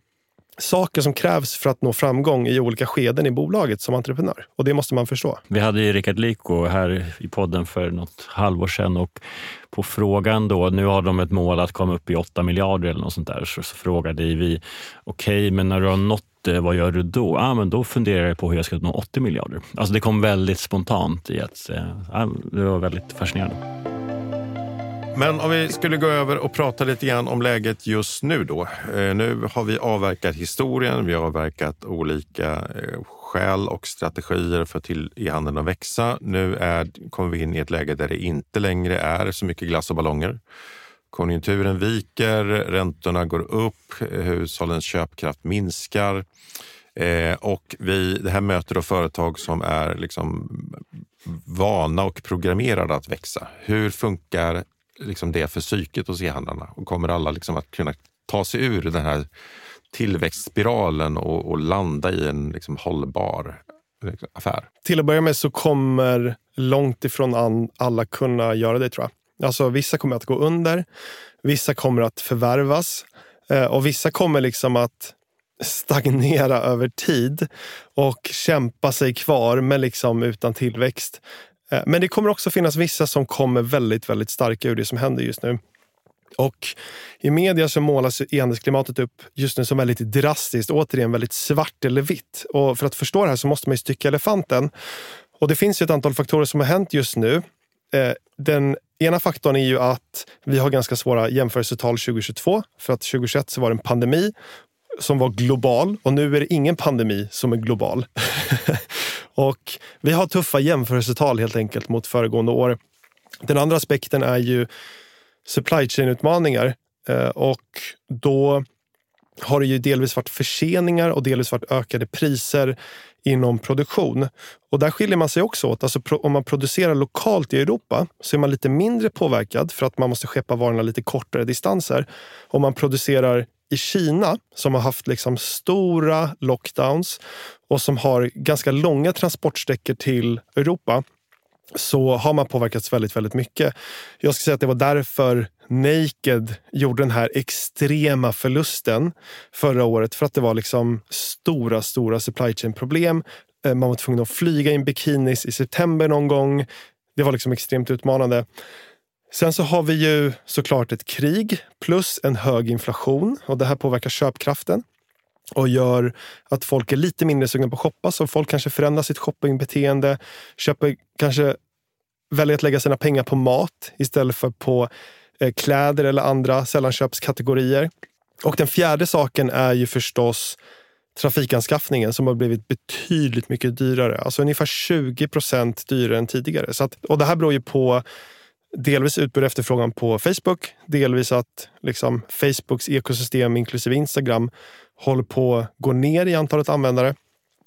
saker som krävs för att nå framgång i olika skeden i bolaget som entreprenör. Och det måste man förstå. Vi hade ju Rickard Lyko här i podden för något halvår sedan och på frågan då, nu har de ett mål att komma upp i 8 miljarder eller något sånt där, så, så frågade vi, okej, okay, men när du har nått det, vad gör du då? Ah, men då funderar jag på hur jag ska nå 80 miljarder. Alltså det kom väldigt spontant i att, eh, det var väldigt fascinerande. Men om vi skulle gå över och prata lite grann om läget just nu då. Eh, nu har vi avverkat historien, vi har avverkat olika eh, skäl och strategier för till e-handeln att växa. Nu är, kommer vi in i ett läge där det inte längre är så mycket glass och ballonger. Konjunkturen viker, räntorna går upp, eh, hushållens köpkraft minskar. Eh, och vi, det här möter då företag som är liksom vana och programmerade att växa. Hur funkar liksom det för psyket hos e-handlarna? Och kommer alla liksom att kunna ta sig ur den här tillväxtspiralen och, och landa i en liksom hållbar liksom, affär? Till att börja med så kommer långt ifrån alla kunna göra det tror jag. Alltså vissa kommer att gå under, vissa kommer att förvärvas eh, och vissa kommer liksom att stagnera över tid och kämpa sig kvar men liksom utan tillväxt. Eh, men det kommer också finnas vissa som kommer väldigt, väldigt starka ur det som händer just nu. Och i media så målas e-handelsklimatet upp just nu som väldigt drastiskt, återigen väldigt svart eller vitt. Och för att förstå det här så måste man ju stycka elefanten. Och det finns ju ett antal faktorer som har hänt just nu. Eh, den ena faktorn är ju att vi har ganska svåra jämförelsetal 2022. För att 2021 så var det en pandemi som var global och nu är det ingen pandemi som är global. och vi har tuffa jämförelsetal helt enkelt mot föregående år. Den andra aspekten är ju supply chain-utmaningar eh, och då har det ju delvis varit förseningar och delvis varit ökade priser inom produktion. Och där skiljer man sig också åt. Alltså, om man producerar lokalt i Europa så är man lite mindre påverkad för att man måste skeppa varorna lite kortare distanser. Om man producerar i Kina som har haft liksom stora lockdowns och som har ganska långa transportsträckor till Europa så har man påverkats väldigt, väldigt mycket. Jag ska säga att det var därför Naked gjorde den här extrema förlusten förra året för att det var liksom stora, stora supply chain problem. Eh, man var tvungen att flyga in bikinis i september någon gång. Det var liksom extremt utmanande. Sen så har vi ju såklart ett krig plus en hög inflation och det här påverkar köpkraften och gör att folk är lite mindre sugna på att shoppa. Så folk kanske förändrar sitt shoppingbeteende, köper, kanske väljer att lägga sina pengar på mat istället för på eh, kläder eller andra sällanköpskategorier. Och den fjärde saken är ju förstås trafikanskaffningen som har blivit betydligt mycket dyrare. Alltså ungefär 20 procent dyrare än tidigare. Så att, och det här beror ju på delvis utbud och efterfrågan på Facebook, delvis att liksom, Facebooks ekosystem inklusive Instagram håller på att gå ner i antalet användare.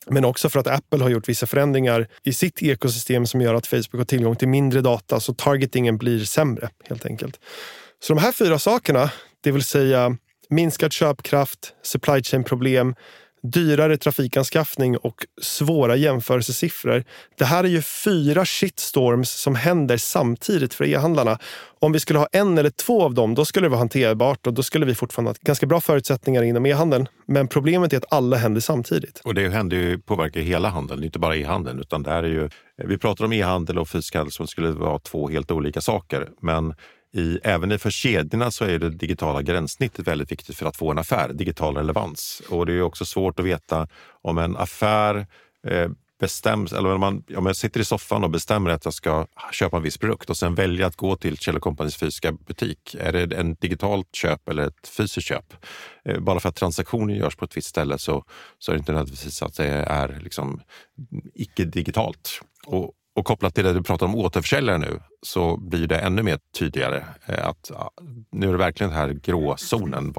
Men också för att Apple har gjort vissa förändringar i sitt ekosystem som gör att Facebook har tillgång till mindre data så targetingen blir sämre helt enkelt. Så de här fyra sakerna, det vill säga minskad köpkraft, supply chain problem, dyrare trafikanskaffning och svåra jämförelsesiffror. Det här är ju fyra shitstorms som händer samtidigt för e-handlarna. Om vi skulle ha en eller två av dem, då skulle det vara hanterbart och då skulle vi fortfarande ha ganska bra förutsättningar inom e-handeln. Men problemet är att alla händer samtidigt. Och det händer ju, påverkar hela handeln, inte bara e-handeln. Utan det är ju, vi pratar om e-handel och fysisk handel som skulle vara två helt olika saker. Men i, även för kedjorna så är det digitala gränssnittet väldigt viktigt för att få en affär, digital relevans. Och det är också svårt att veta om en affär eh, bestäms, eller om, man, om jag sitter i soffan och bestämmer att jag ska köpa en viss produkt och sen väljer att gå till Kjell Companys fysiska butik. Är det en digitalt köp eller ett fysiskt köp? Eh, bara för att transaktionen görs på ett visst ställe så, så är det inte nödvändigtvis att det är liksom icke-digitalt. Och, och kopplat till det du pratar om återförsäljare nu så blir det ännu mer tydligare eh, att nu är det verkligen den här gråzonen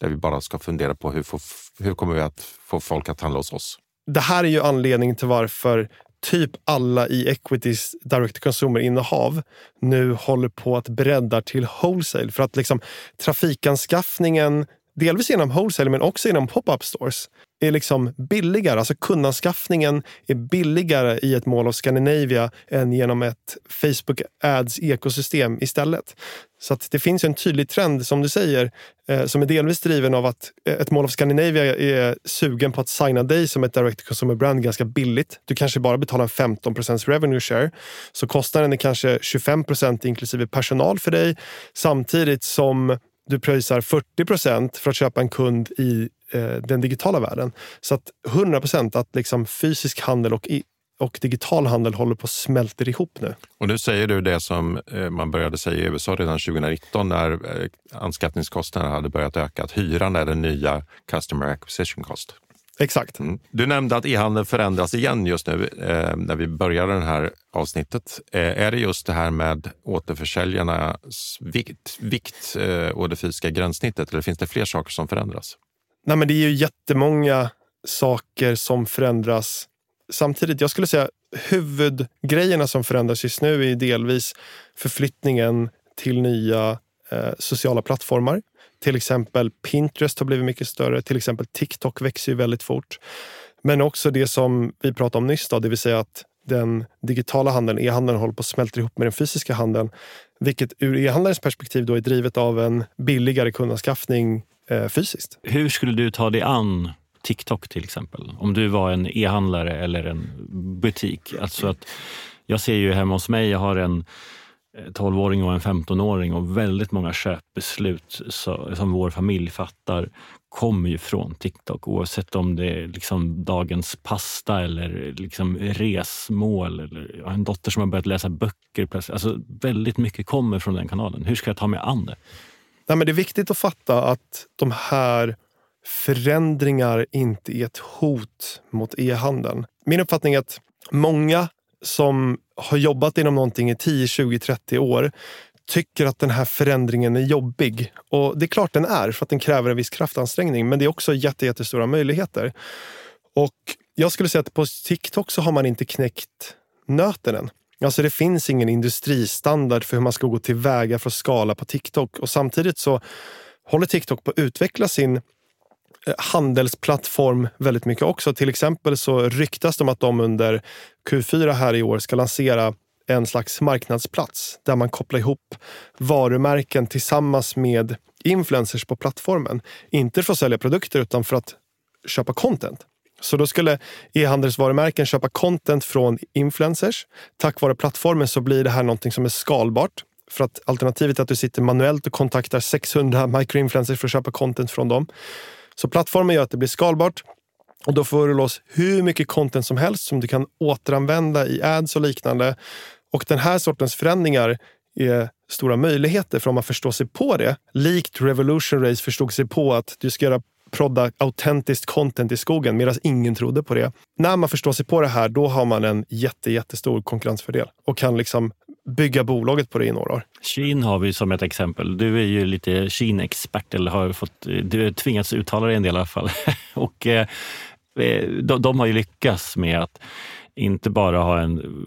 där vi bara ska fundera på hur, får, hur kommer vi att få folk att handla hos oss. Det här är ju anledningen till varför typ alla i Equities direct consumer-innehav nu håller på att bredda till wholesale. För att liksom, trafikanskaffningen, delvis genom wholesale men också genom pop-up stores, är liksom billigare. Alltså kundanskaffningen är billigare i ett Mall of Scandinavia än genom ett Facebook Ads ekosystem istället. Så det finns en tydlig trend, som du säger, eh, som är delvis driven av att eh, ett Mall of Scandinavia är sugen på att signa dig som ett direct consumer brand ganska billigt. Du kanske bara betalar 15% revenue share. Så kostnaden är kanske 25% inklusive personal för dig. Samtidigt som du pröjsar 40% för att köpa en kund i eh, den digitala världen. Så att 100 att liksom fysisk handel och och digital handel håller på att smälta ihop nu. Och nu säger du det som eh, man började säga i USA redan 2019 när eh, anskaffningskostnaderna hade börjat öka, att hyran är den nya customer acquisition cost. Exakt. Mm. Du nämnde att e-handeln förändras igen just nu eh, när vi började det här avsnittet. Eh, är det just det här med återförsäljarnas vikt, vikt eh, och det fysiska gränssnittet eller finns det fler saker som förändras? Nej, men det är ju jättemånga saker som förändras samtidigt, jag skulle säga huvudgrejerna som förändras just nu är delvis förflyttningen till nya eh, sociala plattformar. Till exempel Pinterest har blivit mycket större. Till exempel TikTok växer ju väldigt fort. Men också det som vi pratade om nyss, då, det vill säga att den digitala handeln, e-handeln, håller på att smälta ihop med den fysiska handeln. Vilket ur e-handlarens perspektiv då är drivet av en billigare kundanskaffning eh, fysiskt. Hur skulle du ta dig an TikTok till exempel. Om du var en e-handlare eller en butik. Alltså att jag ser ju hemma hos mig, jag har en eh, 12-åring och en 15-åring och väldigt många köpbeslut som vår familj fattar kommer ju från TikTok oavsett om det är liksom dagens pasta eller liksom resmål. Eller jag har en dotter som har börjat läsa böcker. Alltså väldigt mycket kommer från den kanalen. Hur ska jag ta mig an det? Nej, men det är viktigt att fatta att de här förändringar inte är ett hot mot e-handeln. Min uppfattning är att många som har jobbat inom någonting i 10, 20, 30 år tycker att den här förändringen är jobbig. Och det är klart den är, för att den kräver en viss kraftansträngning. Men det är också jättestora möjligheter. Och jag skulle säga att på TikTok så har man inte knäckt nöten än. Alltså det finns ingen industristandard för hur man ska gå tillväga för att skala på TikTok. Och samtidigt så håller TikTok på att utveckla sin eh, handelsplattform väldigt mycket också. Till exempel så ryktas det om att de under Q4 här i år ska lansera en slags marknadsplats där man kopplar ihop varumärken tillsammans med influencers på plattformen. Inte för att sälja produkter utan för att köpa content. Så då skulle e-handelsvarumärken köpa content från influencers. Tack vare plattformen så blir det här någonting som är skalbart. För att alternativet är att du sitter manuellt och kontaktar 600 microinfluencers för att köpa content från dem. Så plattformen gör att det blir skalbart och då får du loss hur mycket content som helst som du kan återanvända i ads och liknande. Och den här sortens förändringar är stora möjligheter för om man förstår sig på det. Likt Revolution Race förstod sig på att du ska göra prodda autentiskt content i skogen medan ingen trodde på det. När man förstår sig på det här, då har man en jätte, jättestor konkurrensfördel och kan liksom bygga bolaget på det i några år. Kin har vi som ett exempel. Du är ju lite Kina-expert, eller har fått, du har tvingats uttala dig en del i alla fall. och, eh, de, de har ju lyckats med att inte bara ha en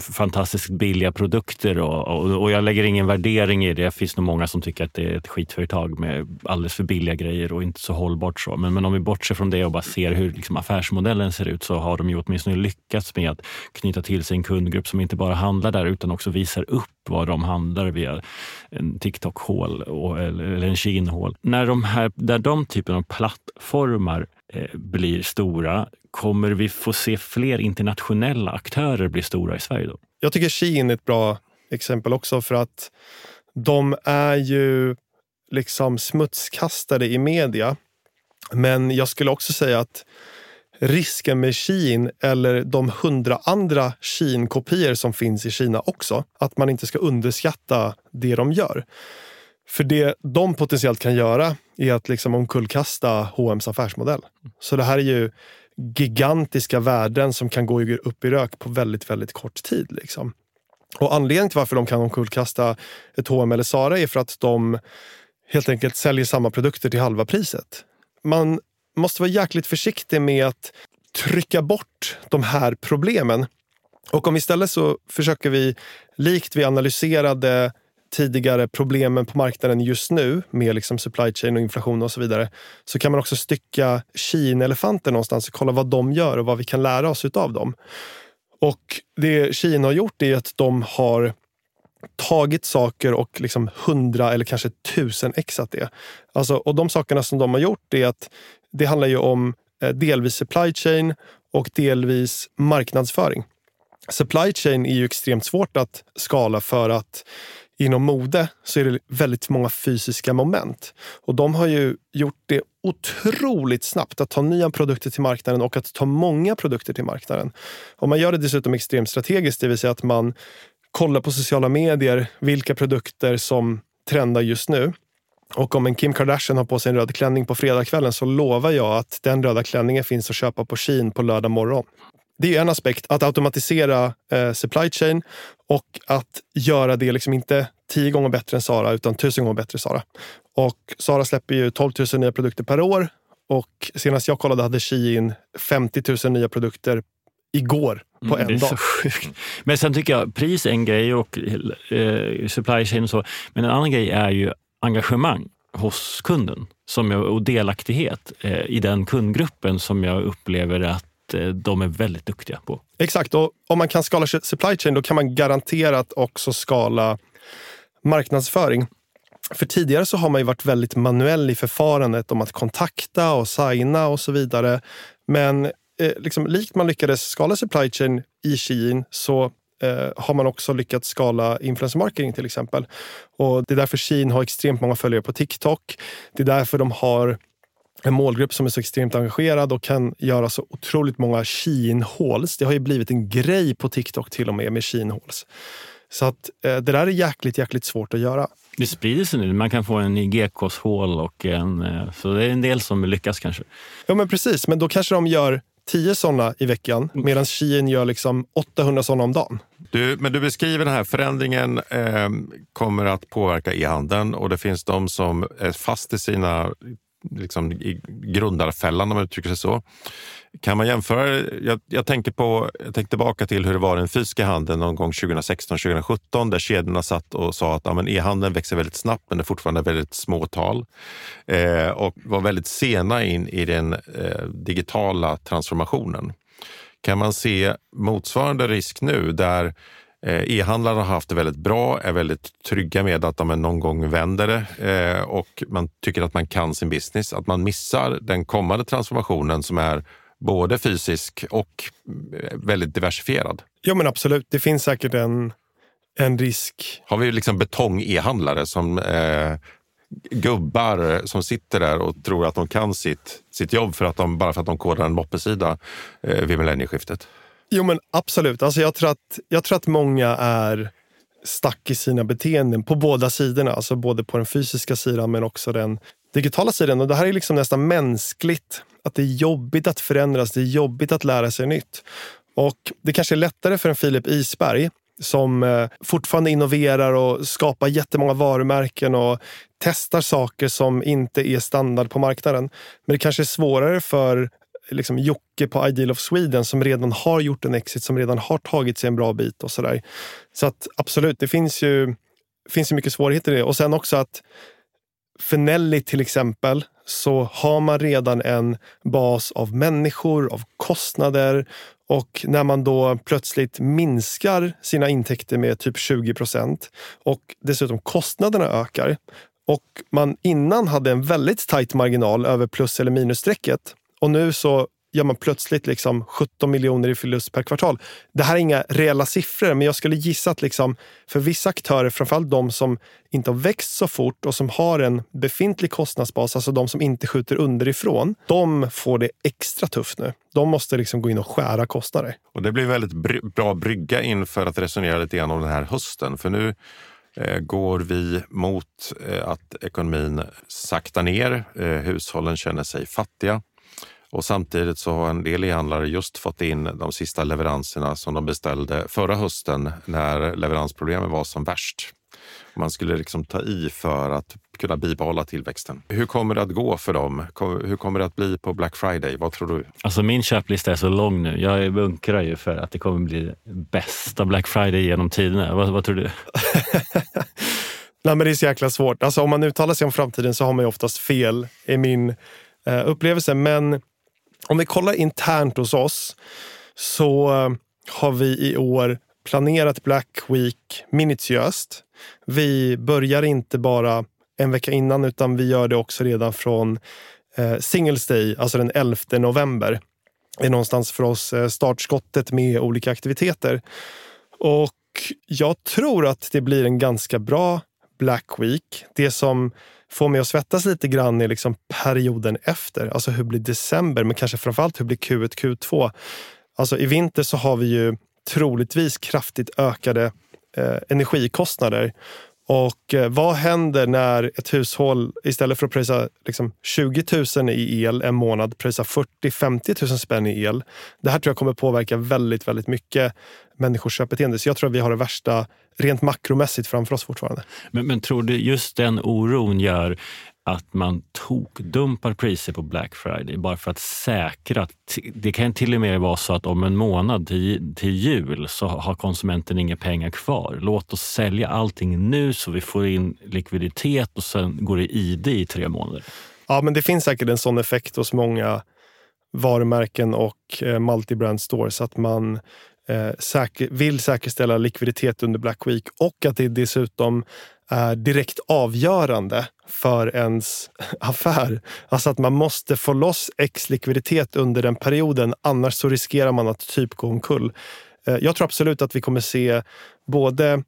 fantastiskt billiga produkter och, och, och, jag lägger ingen värdering i det. Det finns nog många som tycker att det är ett skitföretag med alldeles för billiga grejer och inte så hållbart. så. Men, men om vi bortser från det och bara ser hur liksom affärsmodellen ser ut så har de ju åtminstone lyckats med att knyta till sig en kundgrupp som inte bara handlar där utan också visar upp vad de handlar via en TikTok-hål eller en Shein-hål. När de, här, där de typen av plattformar Eh, blir stora Kommer vi få se fler internationella aktörer bli stora i Sverige då? Jag tycker Shein är ett bra exempel också för att de är ju liksom smutskastade i media. Men jag skulle också säga att risken med Shein eller de hundra andra Shein-kopior som finns i Kina också, att man inte ska underskatta det de gör. För det de potentiellt kan göra är att liksom omkullkasta H&M's affärsmodell. Så det här är ju gigantiska värden som kan gå upp i rök på väldigt, väldigt kort tid. Liksom. Och anledningen till varför de kan omkullkasta ett H&M eller Zara är för att de helt enkelt säljer samma produkter till halva priset. Man måste vara jäkligt försiktig med att trycka bort de här problemen. Och om istället så försöker vi, likt vi analyserade tidigare problemen på marknaden just nu med liksom supply chain och inflation och så vidare så kan man också stycka Kina-elefanter någonstans och kolla vad de gör och vad vi kan lära oss av dem. Och det Kina har gjort är att de har tagit saker och liksom hundra eller kanske tusen exat det. Alltså, och de sakerna som de har gjort är att det handlar ju om eh, delvis supply chain och delvis marknadsföring. Supply chain är ju extremt svårt att skala för att inom mode så är det väldigt många fysiska moment. Och de har ju gjort det otroligt snabbt att ta nya produkter till marknaden och att ta många produkter till marknaden. Och man gör det dessutom extremt strategiskt, det vill säga att man kollar på sociala medier vilka produkter som trendar just nu. Och om en Kim Kardashian har på sig en röd klänning på fredagskvällen så lovar jag att den röda klänningen finns att köpa på Shein på lördag morgon. Det är en aspekt, att automatisera eh, supply chain och att göra det liksom inte tio gånger bättre än Sara utan tusen gånger bättre än Sara. Och Sara släpper ju 12 000 nya produkter per år och senast jag kollade hade Shein 50 000 nya produkter igår på Mm, en det är dag. så sjukt. Men sen tycker jag pris är en grej och eh, supply chain och så. Men en annan grej är ju engagemang hos kunden som jag, och delaktighet eh, i den kundgruppen som jag upplever att Eh, de är väldigt duktiga på. Exakt, och om man kan skala supply chain då kan man garanterat också skala marknadsföring. För tidigare så har man ju varit väldigt manuell i förfarandet om att kontakta och signa och så vidare. Men eh, liksom, likt man lyckades skala supply chain i Shein så eh, har man också lyckats skala influencer marketing till exempel. Och det är därför Shein har extremt många följare på TikTok. Det är därför de har en målgrupp som är så extremt engagerad och kan göra så otroligt många Shein-hauls. Det har ju blivit en grej på TikTok till och med med Shein-hauls. Så att eh, det där är jäkligt, jäkligt svårt att göra. Det sprider sig nu. Man kan få en i GKs hål och en... eh, Så det är en del som lyckas kanske. Ja, men precis. Men då kanske de gör 10 sådana i veckan medan Shein gör liksom 800 sådana om dagen. Du, men du beskriver den här förändringen eh, kommer att påverka e-handeln och det finns de som är fast i sina liksom, i grundarfällan om man uttrycker sig så. Kan man jämföra? Jag, jag, tänker på, jag tänkte tillbaka till hur det var i den fysiska handeln någon gång 2016-2017 där kedjorna satt och sa att ja, e-handeln växer väldigt snabbt men det är fortfarande väldigt små tal eh, och var väldigt sena in i den eh, digitala transformationen. Kan man se motsvarande risk nu där eh, E-handlare har haft det väldigt bra, är väldigt trygga med att de någon gång vänder det eh, och man tycker att man kan sin business. Att man missar den kommande transformationen som är både fysisk och eh, väldigt diversifierad. Ja, men absolut. Det finns säkert en, en risk. Har vi liksom betong-e-handlare som eh, gubbar som sitter där och tror att de kan sitt, sitt jobb för att de, bara för att de kodar en moppesida eh, vid millennieskiftet? Jo, men absolut. Alltså, jag, tror att, jag tror att många är stack i sina beteenden på båda sidorna. Alltså både på den fysiska sidan men också den digitala sidan. Och det här är liksom nästan mänskligt. Att det är jobbigt att förändras, det är jobbigt att lära sig nytt. Och det kanske är lättare för en Filip Isberg som eh, fortfarande innoverar och skapar jättemånga varumärken och testar saker som inte är standard på marknaden. Men det kanske är svårare för liksom Jocke på Ideal of Sweden som redan har gjort en exit, som redan har tagit sig en bra bit och sådär. Så att absolut, det finns ju, finns ju mycket svårigheter i det. Och sen också att för Nelly till exempel så har man redan en bas av människor, av kostnader och när man då plötsligt minskar sina intäkter med typ 20 procent och dessutom kostnaderna ökar och man innan hade en väldigt tajt marginal över plus eller minusstrecket och nu så gör man plötsligt liksom 17 miljoner i förlust per kvartal. Det här är inga reella siffror, men jag skulle gissa att liksom för vissa aktörer, framförallt de som inte har växt så fort och som har en befintlig kostnadsbas, alltså de som inte skjuter underifrån, de får det extra tufft nu. De måste liksom gå in och skära kostnader. Och det blir väldigt bry bra brygga inför att resonera lite grann om den här hösten. För nu eh, går vi mot eh, att ekonomin saktar ner. Eh, hushållen känner sig fattiga. Och samtidigt så har en del e-handlare just fått in de sista leveranserna som de beställde förra hösten när leveransproblemen var som värst. Man skulle liksom ta i för att kunna bibehålla tillväxten. Hur kommer det att gå för dem? Hur kommer det att bli på Black Friday? Vad tror du? Alltså min köplista är så lång nu. Jag bunkrar ju för att det kommer bli bästa Black Friday genom tiderna. Vad, vad tror du? Nej, men det är så jäkla svårt. Alltså, om man uttalar sig om framtiden så har man ju oftast fel, i min eh, upplevelse. Men om vi kollar internt hos oss så eh, har vi i år planerat Black Week minutiöst. Vi börjar inte bara en vecka innan utan vi gör det också redan från eh, Singles Day, alltså den 11 november. Det är någonstans för oss eh, startskottet med olika aktiviteter. Och jag tror att det blir en ganska bra Black Week. Det som får mig att svettas lite grann är liksom perioden efter. Alltså hur blir december? Men kanske framförallt hur blir Q1, Q2? Alltså i vinter så har vi ju troligtvis kraftigt ökade eh, energikostnader. Och eh, vad händer när ett hushåll istället för att pröjsa liksom 20 000 i el en månad pröjsar 40-50 000 spänn i el? Det här tror jag kommer påverka väldigt, väldigt mycket människors köpbeteende. Så jag tror att vi har det värsta rent makromässigt framför oss fortfarande. Men, men tror du just den oron gör att man tokdumpar priser på Black Friday bara för att säkra att det kan till och med vara så att om en månad till, till jul så har konsumenten inga pengar kvar. Låt oss sälja allting nu så vi får in likviditet och sen går det ID i tre månader. Ja, men det finns säkert en sån effekt hos många varumärken och eh, multibrand stores att man eh, säker, vill säkerställa likviditet under Black Week och att det dessutom är direkt avgörande för ens affär. Alltså att man måste få loss X likviditet under den perioden, annars så riskerar man att typ gå omkull. Eh, jag tror absolut att vi kommer se både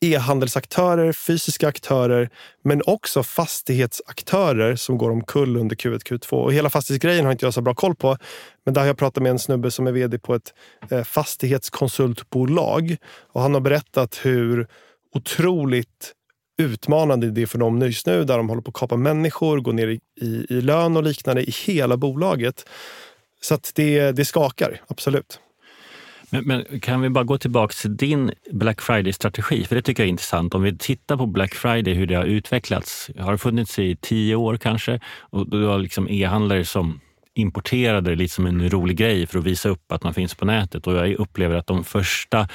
e-handelsaktörer, fysiska aktörer, men också fastighetsaktörer som går omkull under Q1, Q2. Och hela fastighetsgrejen har inte jag så bra koll på. Men där har jag pratat med en snubbe som är vd på ett eh, fastighetskonsultbolag. Och han har berättat hur otroligt utmanande idé för dem just nu, där de håller på att kapa människor, gå ner i, i, i lön och liknande i hela bolaget. Så att det, det skakar, absolut. Men, men, kan vi bara gå tillbaka till din Black Friday-strategi? För det tycker jag är intressant. Om vi tittar på Black Friday, hur det har utvecklats. Har det funnits i tio år kanske? Och du har liksom e-handlare som importerade det lite som en rolig grej för att visa upp att man finns på nätet. Och jag upplever att de första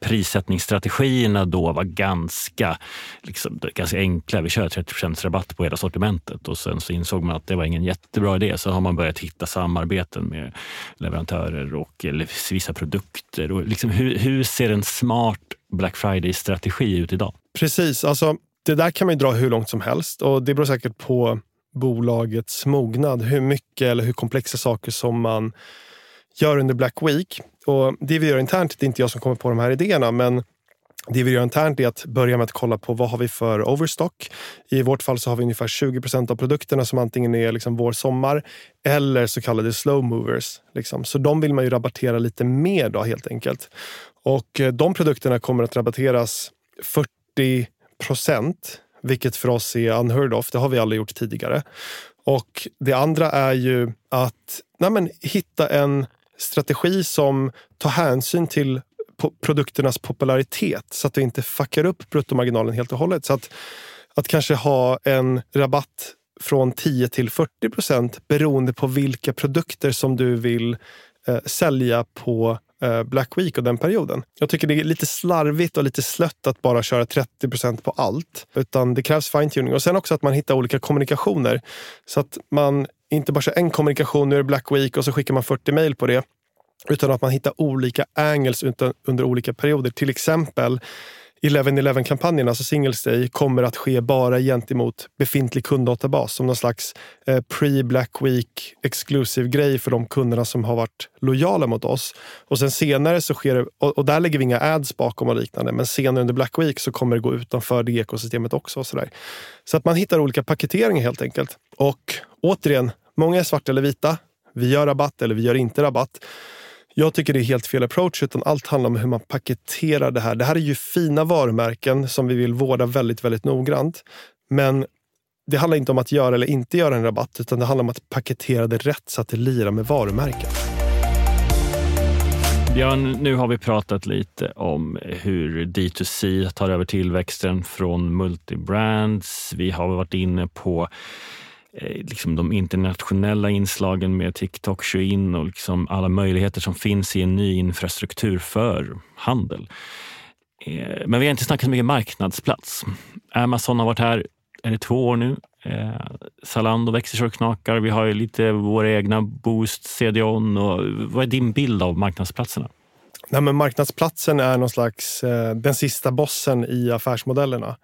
prissättningsstrategierna då var ganska, liksom, ganska enkla. Vi kör 30% rabatt på hela sortimentet och sen så insåg man att det var ingen jättebra idé. Så har man börjat hitta samarbeten med leverantörer och eller vissa produkter. Och liksom, hur, hur ser en smart Black Friday-strategi ut idag? Precis, alltså det där kan man ju dra hur långt som helst och det beror säkert på bolagets mognad. Hur mycket eller hur komplexa saker som man gör under Black Week. Och det vi gör internt, det är inte jag som kommer på de här idéerna, men det vi gör internt är att börja med att kolla på vad har vi för overstock. I vårt fall så har vi ungefär 20 procent av produkterna som antingen är liksom vår sommar eller så kallade slow movers. Liksom. Så de vill man ju rabattera lite mer då helt enkelt. Och eh, de produkterna kommer att rabatteras 40 procent vilket för oss är unheard of. Det har vi aldrig gjort tidigare. Och det andra är ju att nej men, hitta en strategi som tar hänsyn till produkternas popularitet så att vi inte fuckar upp bruttomarginalen helt och hållet. Så att, att kanske ha en rabatt från 10 till 40 procent beroende på vilka produkter som du vill eh, sälja på Eh, Black Week och den perioden. Jag tycker det är lite slarvigt och lite slött att bara köra 30 procent på allt. Utan det krävs fine-tuning. Och sen också att man hittar olika kommunikationer. Så att man inte bara kör en kommunikation, nu är det Black Week och så skickar man 40 mejl på det. Utan att man hittar olika angles under olika perioder. Till exempel 11-11-kampanjen, alltså Singles Day, kommer att ske bara gentemot befintlig kunddatabas som någon slags eh, pre-Black Week exclusive grej för de kunderna som har varit lojala mot oss. Och sen senare så sker det, och, och där lägger vi inga ads bakom och liknande, men senare under Black Week så kommer det gå utanför det ekosystemet också. Och så, där. så att man hittar olika paketeringar helt enkelt. Och återigen, många är svarta eller vita. Vi gör rabatt eller vi gör inte rabatt. Jag tycker det är helt fel approach, utan allt handlar om hur man paketerar det här. Det här är ju fina varumärken som vi vill vårda väldigt, väldigt noggrant. Men det handlar inte om att göra eller inte göra en rabatt, utan det handlar om att paketera det rätt så att det lirar med varumärket. Björn, nu har vi pratat lite om hur D2C tar över tillväxten från multibrands. Vi har varit inne på Eh, liksom de internationella inslagen med TikTok, Shein och liksom alla möjligheter som finns i en ny infrastruktur för handel. Eh, men vi har inte snackat så mycket marknadsplats. Amazon har varit här, är det två år nu? Eh, Zalando växer så knakar. Vi har ju lite våra egna Boost, CDON. Och vad är din bild av marknadsplatserna? Nej, men marknadsplatsen är någon slags eh, den sista bossen i affärsmodellerna.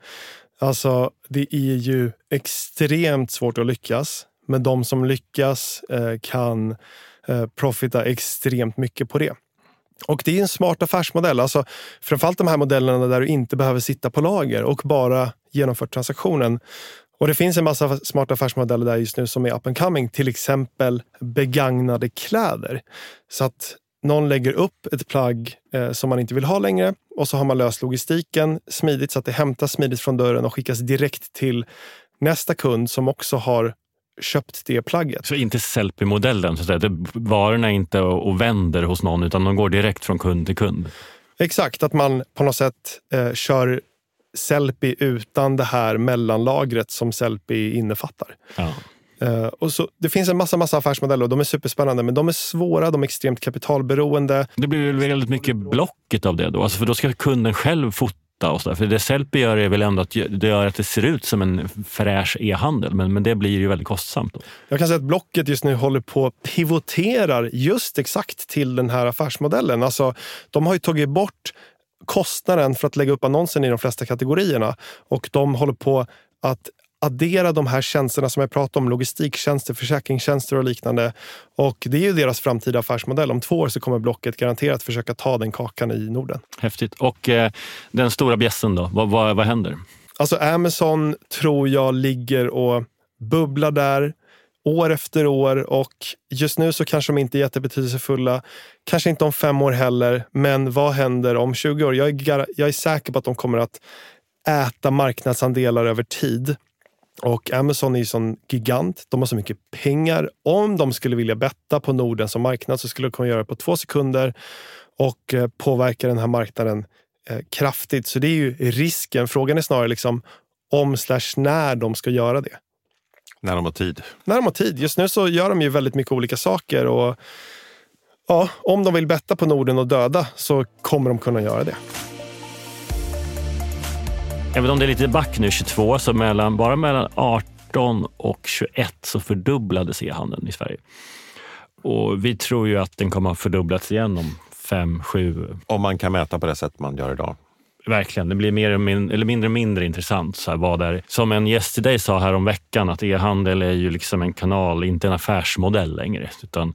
Alltså, det är ju extremt svårt att lyckas, men de som lyckas eh, kan eh, profita extremt mycket på det. Och det är en smart affärsmodell. Alltså, framförallt de här modellerna där du inte behöver sitta på lager och bara genomför transaktionen. Och det finns en massa smarta affärsmodeller där just nu som är up and coming. Till exempel begagnade kläder. Så att någon lägger upp ett plagg eh, som man inte vill ha längre och så har man löst logistiken smidigt så att det hämtas smidigt från dörren och skickas direkt till nästa kund som också har köpt det plagget. Så inte Sellpy-modellen, så att säga. varorna är inte och vänder hos någon utan de går direkt från kund till kund? Exakt, att man på något sätt eh, kör Sellpy utan det här mellanlagret som Sellpy innefattar. Ja. Uh, och så, det finns en massa, massa affärsmodeller och de är superspännande men de är svåra, de är extremt kapitalberoende. Det blir väl väldigt mycket blocket av det då? Alltså för då ska kunden själv fota. För det Sellpy gör är väl ändå att det gör att det ser ut som en fräsch e-handel men, men det blir ju väldigt kostsamt. Då. Jag kan säga att Blocket just nu håller på att pivoterar just exakt till den här affärsmodellen. Alltså, de har ju tagit bort kostnaden för att lägga upp annonsen i de flesta kategorierna och de håller på att addera de här tjänsterna som jag pratade om, logistiktjänster, försäkringstjänster och liknande. Och det är ju deras framtida affärsmodell. Om två år så kommer Blocket garanterat försöka ta den kakan i Norden. Häftigt. Och eh, den stora bjässen då, vad, vad, vad händer? Alltså Amazon tror jag ligger och bubblar där år efter år och just nu så kanske de inte är jättebetydelsefulla. Kanske inte om fem år heller, men vad händer om 20 år? Jag är, jag är säker på att de kommer att äta marknadsandelar över tid. Och Amazon är ju sån gigant. De har så mycket pengar. Om de skulle vilja betta på Norden som marknad så skulle de kunna göra det på två sekunder och eh, påverka den här marknaden eh, kraftigt. Så det är ju risken. Frågan är snarare liksom om slash när de ska göra det. När de har tid. När de har tid. Just nu så gör de ju väldigt mycket olika saker. och ja, Om de vill betta på Norden och döda så kommer de kunna göra det. Även om det är lite back nu, 22, så mellan, bara mellan 18 och 21 så fördubblades e-handeln i Sverige. Och vi tror ju att den kommer att fördubblats igen om fem, sju... Om man kan mäta på det sätt man gör idag. Verkligen. Det blir mer eller mindre och mindre intressant. Så här, vad är, som en gäst till dig sa här om veckan att e-handel är ju liksom en kanal, inte en affärsmodell längre. Utan,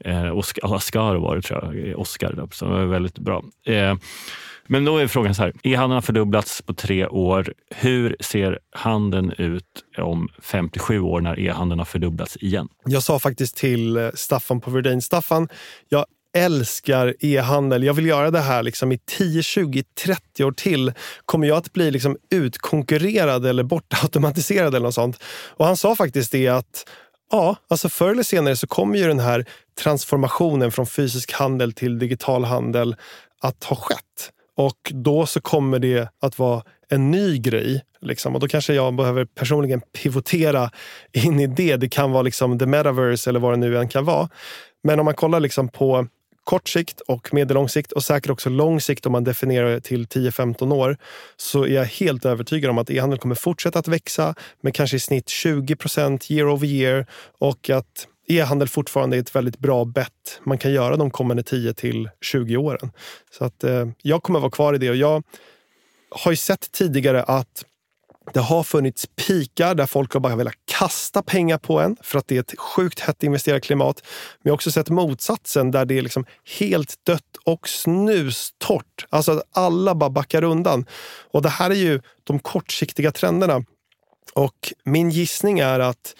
eh, Oscar, Oscar var det tror jag, Oscar, det var väldigt bra. Eh, men då är frågan så här, e-handeln har fördubblats på tre år. Hur ser handeln ut om 57 år när e-handeln har fördubblats igen? Jag sa faktiskt till eh, Staffan på Verdane, Staffan, jag älskar e-handel. Jag vill göra det här liksom i 10, 20, 30 år till. Kommer jag att bli liksom utkonkurrerad eller bortautomatiserad eller något sånt? Och han sa faktiskt det att Ja, alltså förr eller senare så kommer ju den här transformationen från fysisk handel till digital handel att ha skett. Och då så kommer det att vara en ny grej. Liksom. Och då kanske jag behöver personligen pivotera in i det. Det kan vara liksom the metaverse eller vad det nu än kan vara. Men om man kollar liksom på kort sikt och medellång sikt och säkert också lång sikt om man definierar det till 10-15 år så är jag helt övertygad om att e-handel kommer fortsätta att växa med kanske i snitt 20 procent year over year och att e-handel fortfarande är ett väldigt bra bett man kan göra de kommande 10 till 20 åren. Så att eh, jag kommer vara kvar i det och jag har ju sett tidigare att det har funnits pikar där folk har bara velat kasta pengar på en för att det är ett sjukt hett investerarklimat. Men jag har också sett motsatsen där det är liksom helt dött och snustort. Alltså att alla bara backar undan. Och det här är ju de kortsiktiga trenderna. Och min gissning är att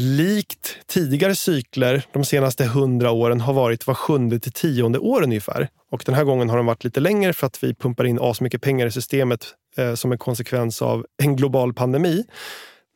likt tidigare cykler de senaste hundra åren har varit var sjunde till tionde år ungefär. Och den här gången har de varit lite längre för att vi pumpar in asmycket pengar i systemet eh, som en konsekvens av en global pandemi.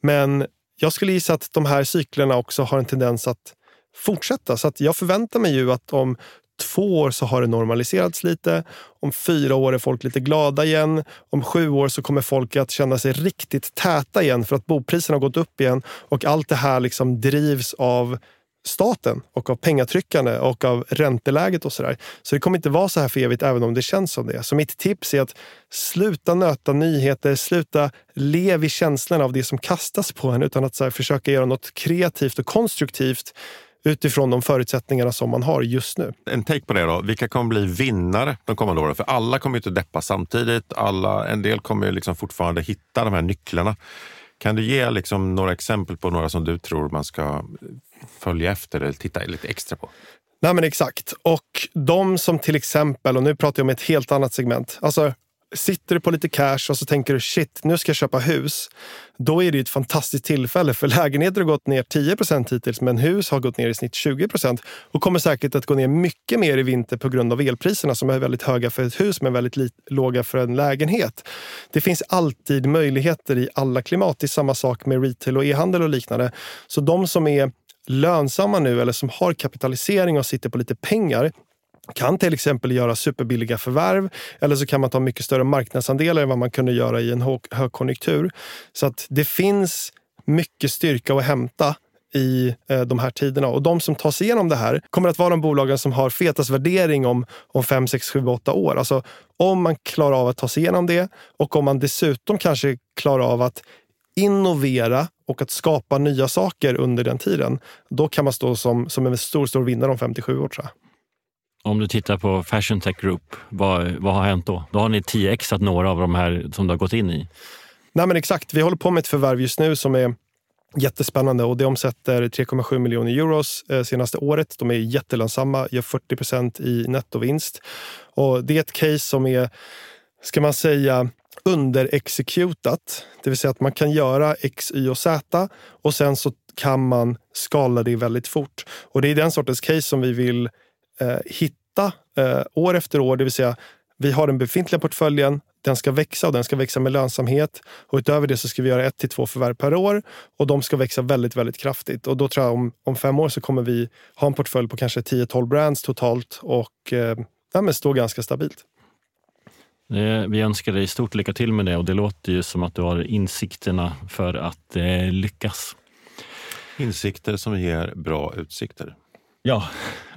Men jag skulle gissa att de här cyklerna också har en tendens att fortsätta. Så att jag förväntar mig ju att om två år så har det normaliserats lite. Om fyra år är folk lite glada igen. Om sju år så kommer folk att känna sig riktigt täta igen för att bopriserna har gått upp igen. Och allt det här liksom drivs av staten och av pengatryckande och av ränteläget och sådär. Så det kommer inte vara så här för evigt även om det känns som det. Så mitt tips är att sluta nöta nyheter, sluta lev i känslan av det som kastas på en utan att så försöka göra något kreativt och konstruktivt utifrån de förutsättningarna som man har just nu. En take på det då. Vilka kommer bli vinnare de kommande åren? För alla kommer inte deppa samtidigt. Alla, en del kommer liksom fortfarande hitta de här nycklarna. Kan du ge liksom några exempel på några som du tror man ska följa efter eller titta lite extra på? Nej men exakt. Och de som till exempel, och nu pratar jag om ett helt annat segment. Alltså sitter du på lite cash och så tänker du shit, nu ska jag köpa hus. Då är det ett fantastiskt tillfälle för lägenheter har gått ner 10% hittills men hus har gått ner i snitt 20% och kommer säkert att gå ner mycket mer i vinter på grund av elpriserna som är väldigt höga för ett hus men väldigt låga för en lägenhet. Det finns alltid möjligheter i alla klimat. Det är samma sak med retail och e-handel och liknande. Så de som är lönsamma nu eller som har kapitalisering och sitter på lite pengar kan till exempel göra superbilliga förvärv eller så kan man ta mycket större marknadsandelar än vad man kunde göra i en högkonjunktur. Så att det finns mycket styrka att hämta i eh, de här tiderna. Och de som tar sig igenom det här kommer att vara de bolagen som har fetast värdering om, om 5, 6, 7, 8 år. Alltså om man klarar av att ta sig igenom det och om man dessutom kanske klarar av att innovera och att skapa nya saker under den tiden, då kan man stå som, som en stor, stor vinnare om 57 år tror jag. Om du tittar på Fashion Tech Group, vad, vad har hänt då? Då har ni 10xat några av de här som du har gått in i. Nej men Exakt, vi håller på med ett förvärv just nu som är jättespännande och det omsätter 3,7 miljoner euro eh, senaste året. De är jättelönsamma, gör 40 procent i nettovinst. Och det är ett case som är, ska man säga, underexekutat. Det vill säga att man kan göra X, Y och Z och sen så kan man skala det väldigt fort. Och det är den sortens case som vi vill eh, hitta eh, år efter år. Det vill säga, vi har den befintliga portföljen, den ska växa och den ska växa med lönsamhet. Och utöver det så ska vi göra ett till två förvärv per år och de ska växa väldigt, väldigt kraftigt. Och då tror jag om, om fem år så kommer vi ha en portfölj på kanske 10-12 brands totalt och eh, ja, stå ganska stabilt. Vi önskar dig stort lycka till med det och det låter ju som att du har insikterna för att eh, lyckas. Insikter som ger bra utsikter. Ja,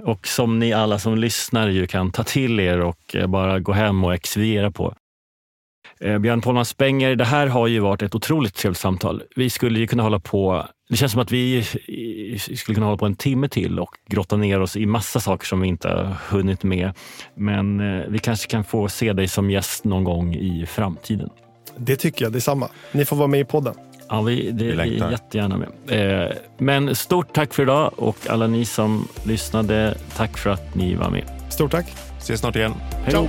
och som ni alla som lyssnar ju kan ta till er och eh, bara gå hem och expediera på. Eh, Björn Polman Spenger, det här har ju varit ett otroligt trevligt samtal. Vi skulle ju kunna hålla på, det känns som att vi eh, skulle kunna hålla på en timme till och grotta ner oss i massa saker som vi inte har hunnit med. Men vi kanske kan få se dig som gäst någon gång i framtiden. Det tycker jag, detsamma. Ni får vara med i podden. Ja, vi, det vi är jättegärna med. Eh, men stort tack för idag och alla ni som lyssnade, tack för att ni var med. Stort tack. Ses snart igen. Hej då.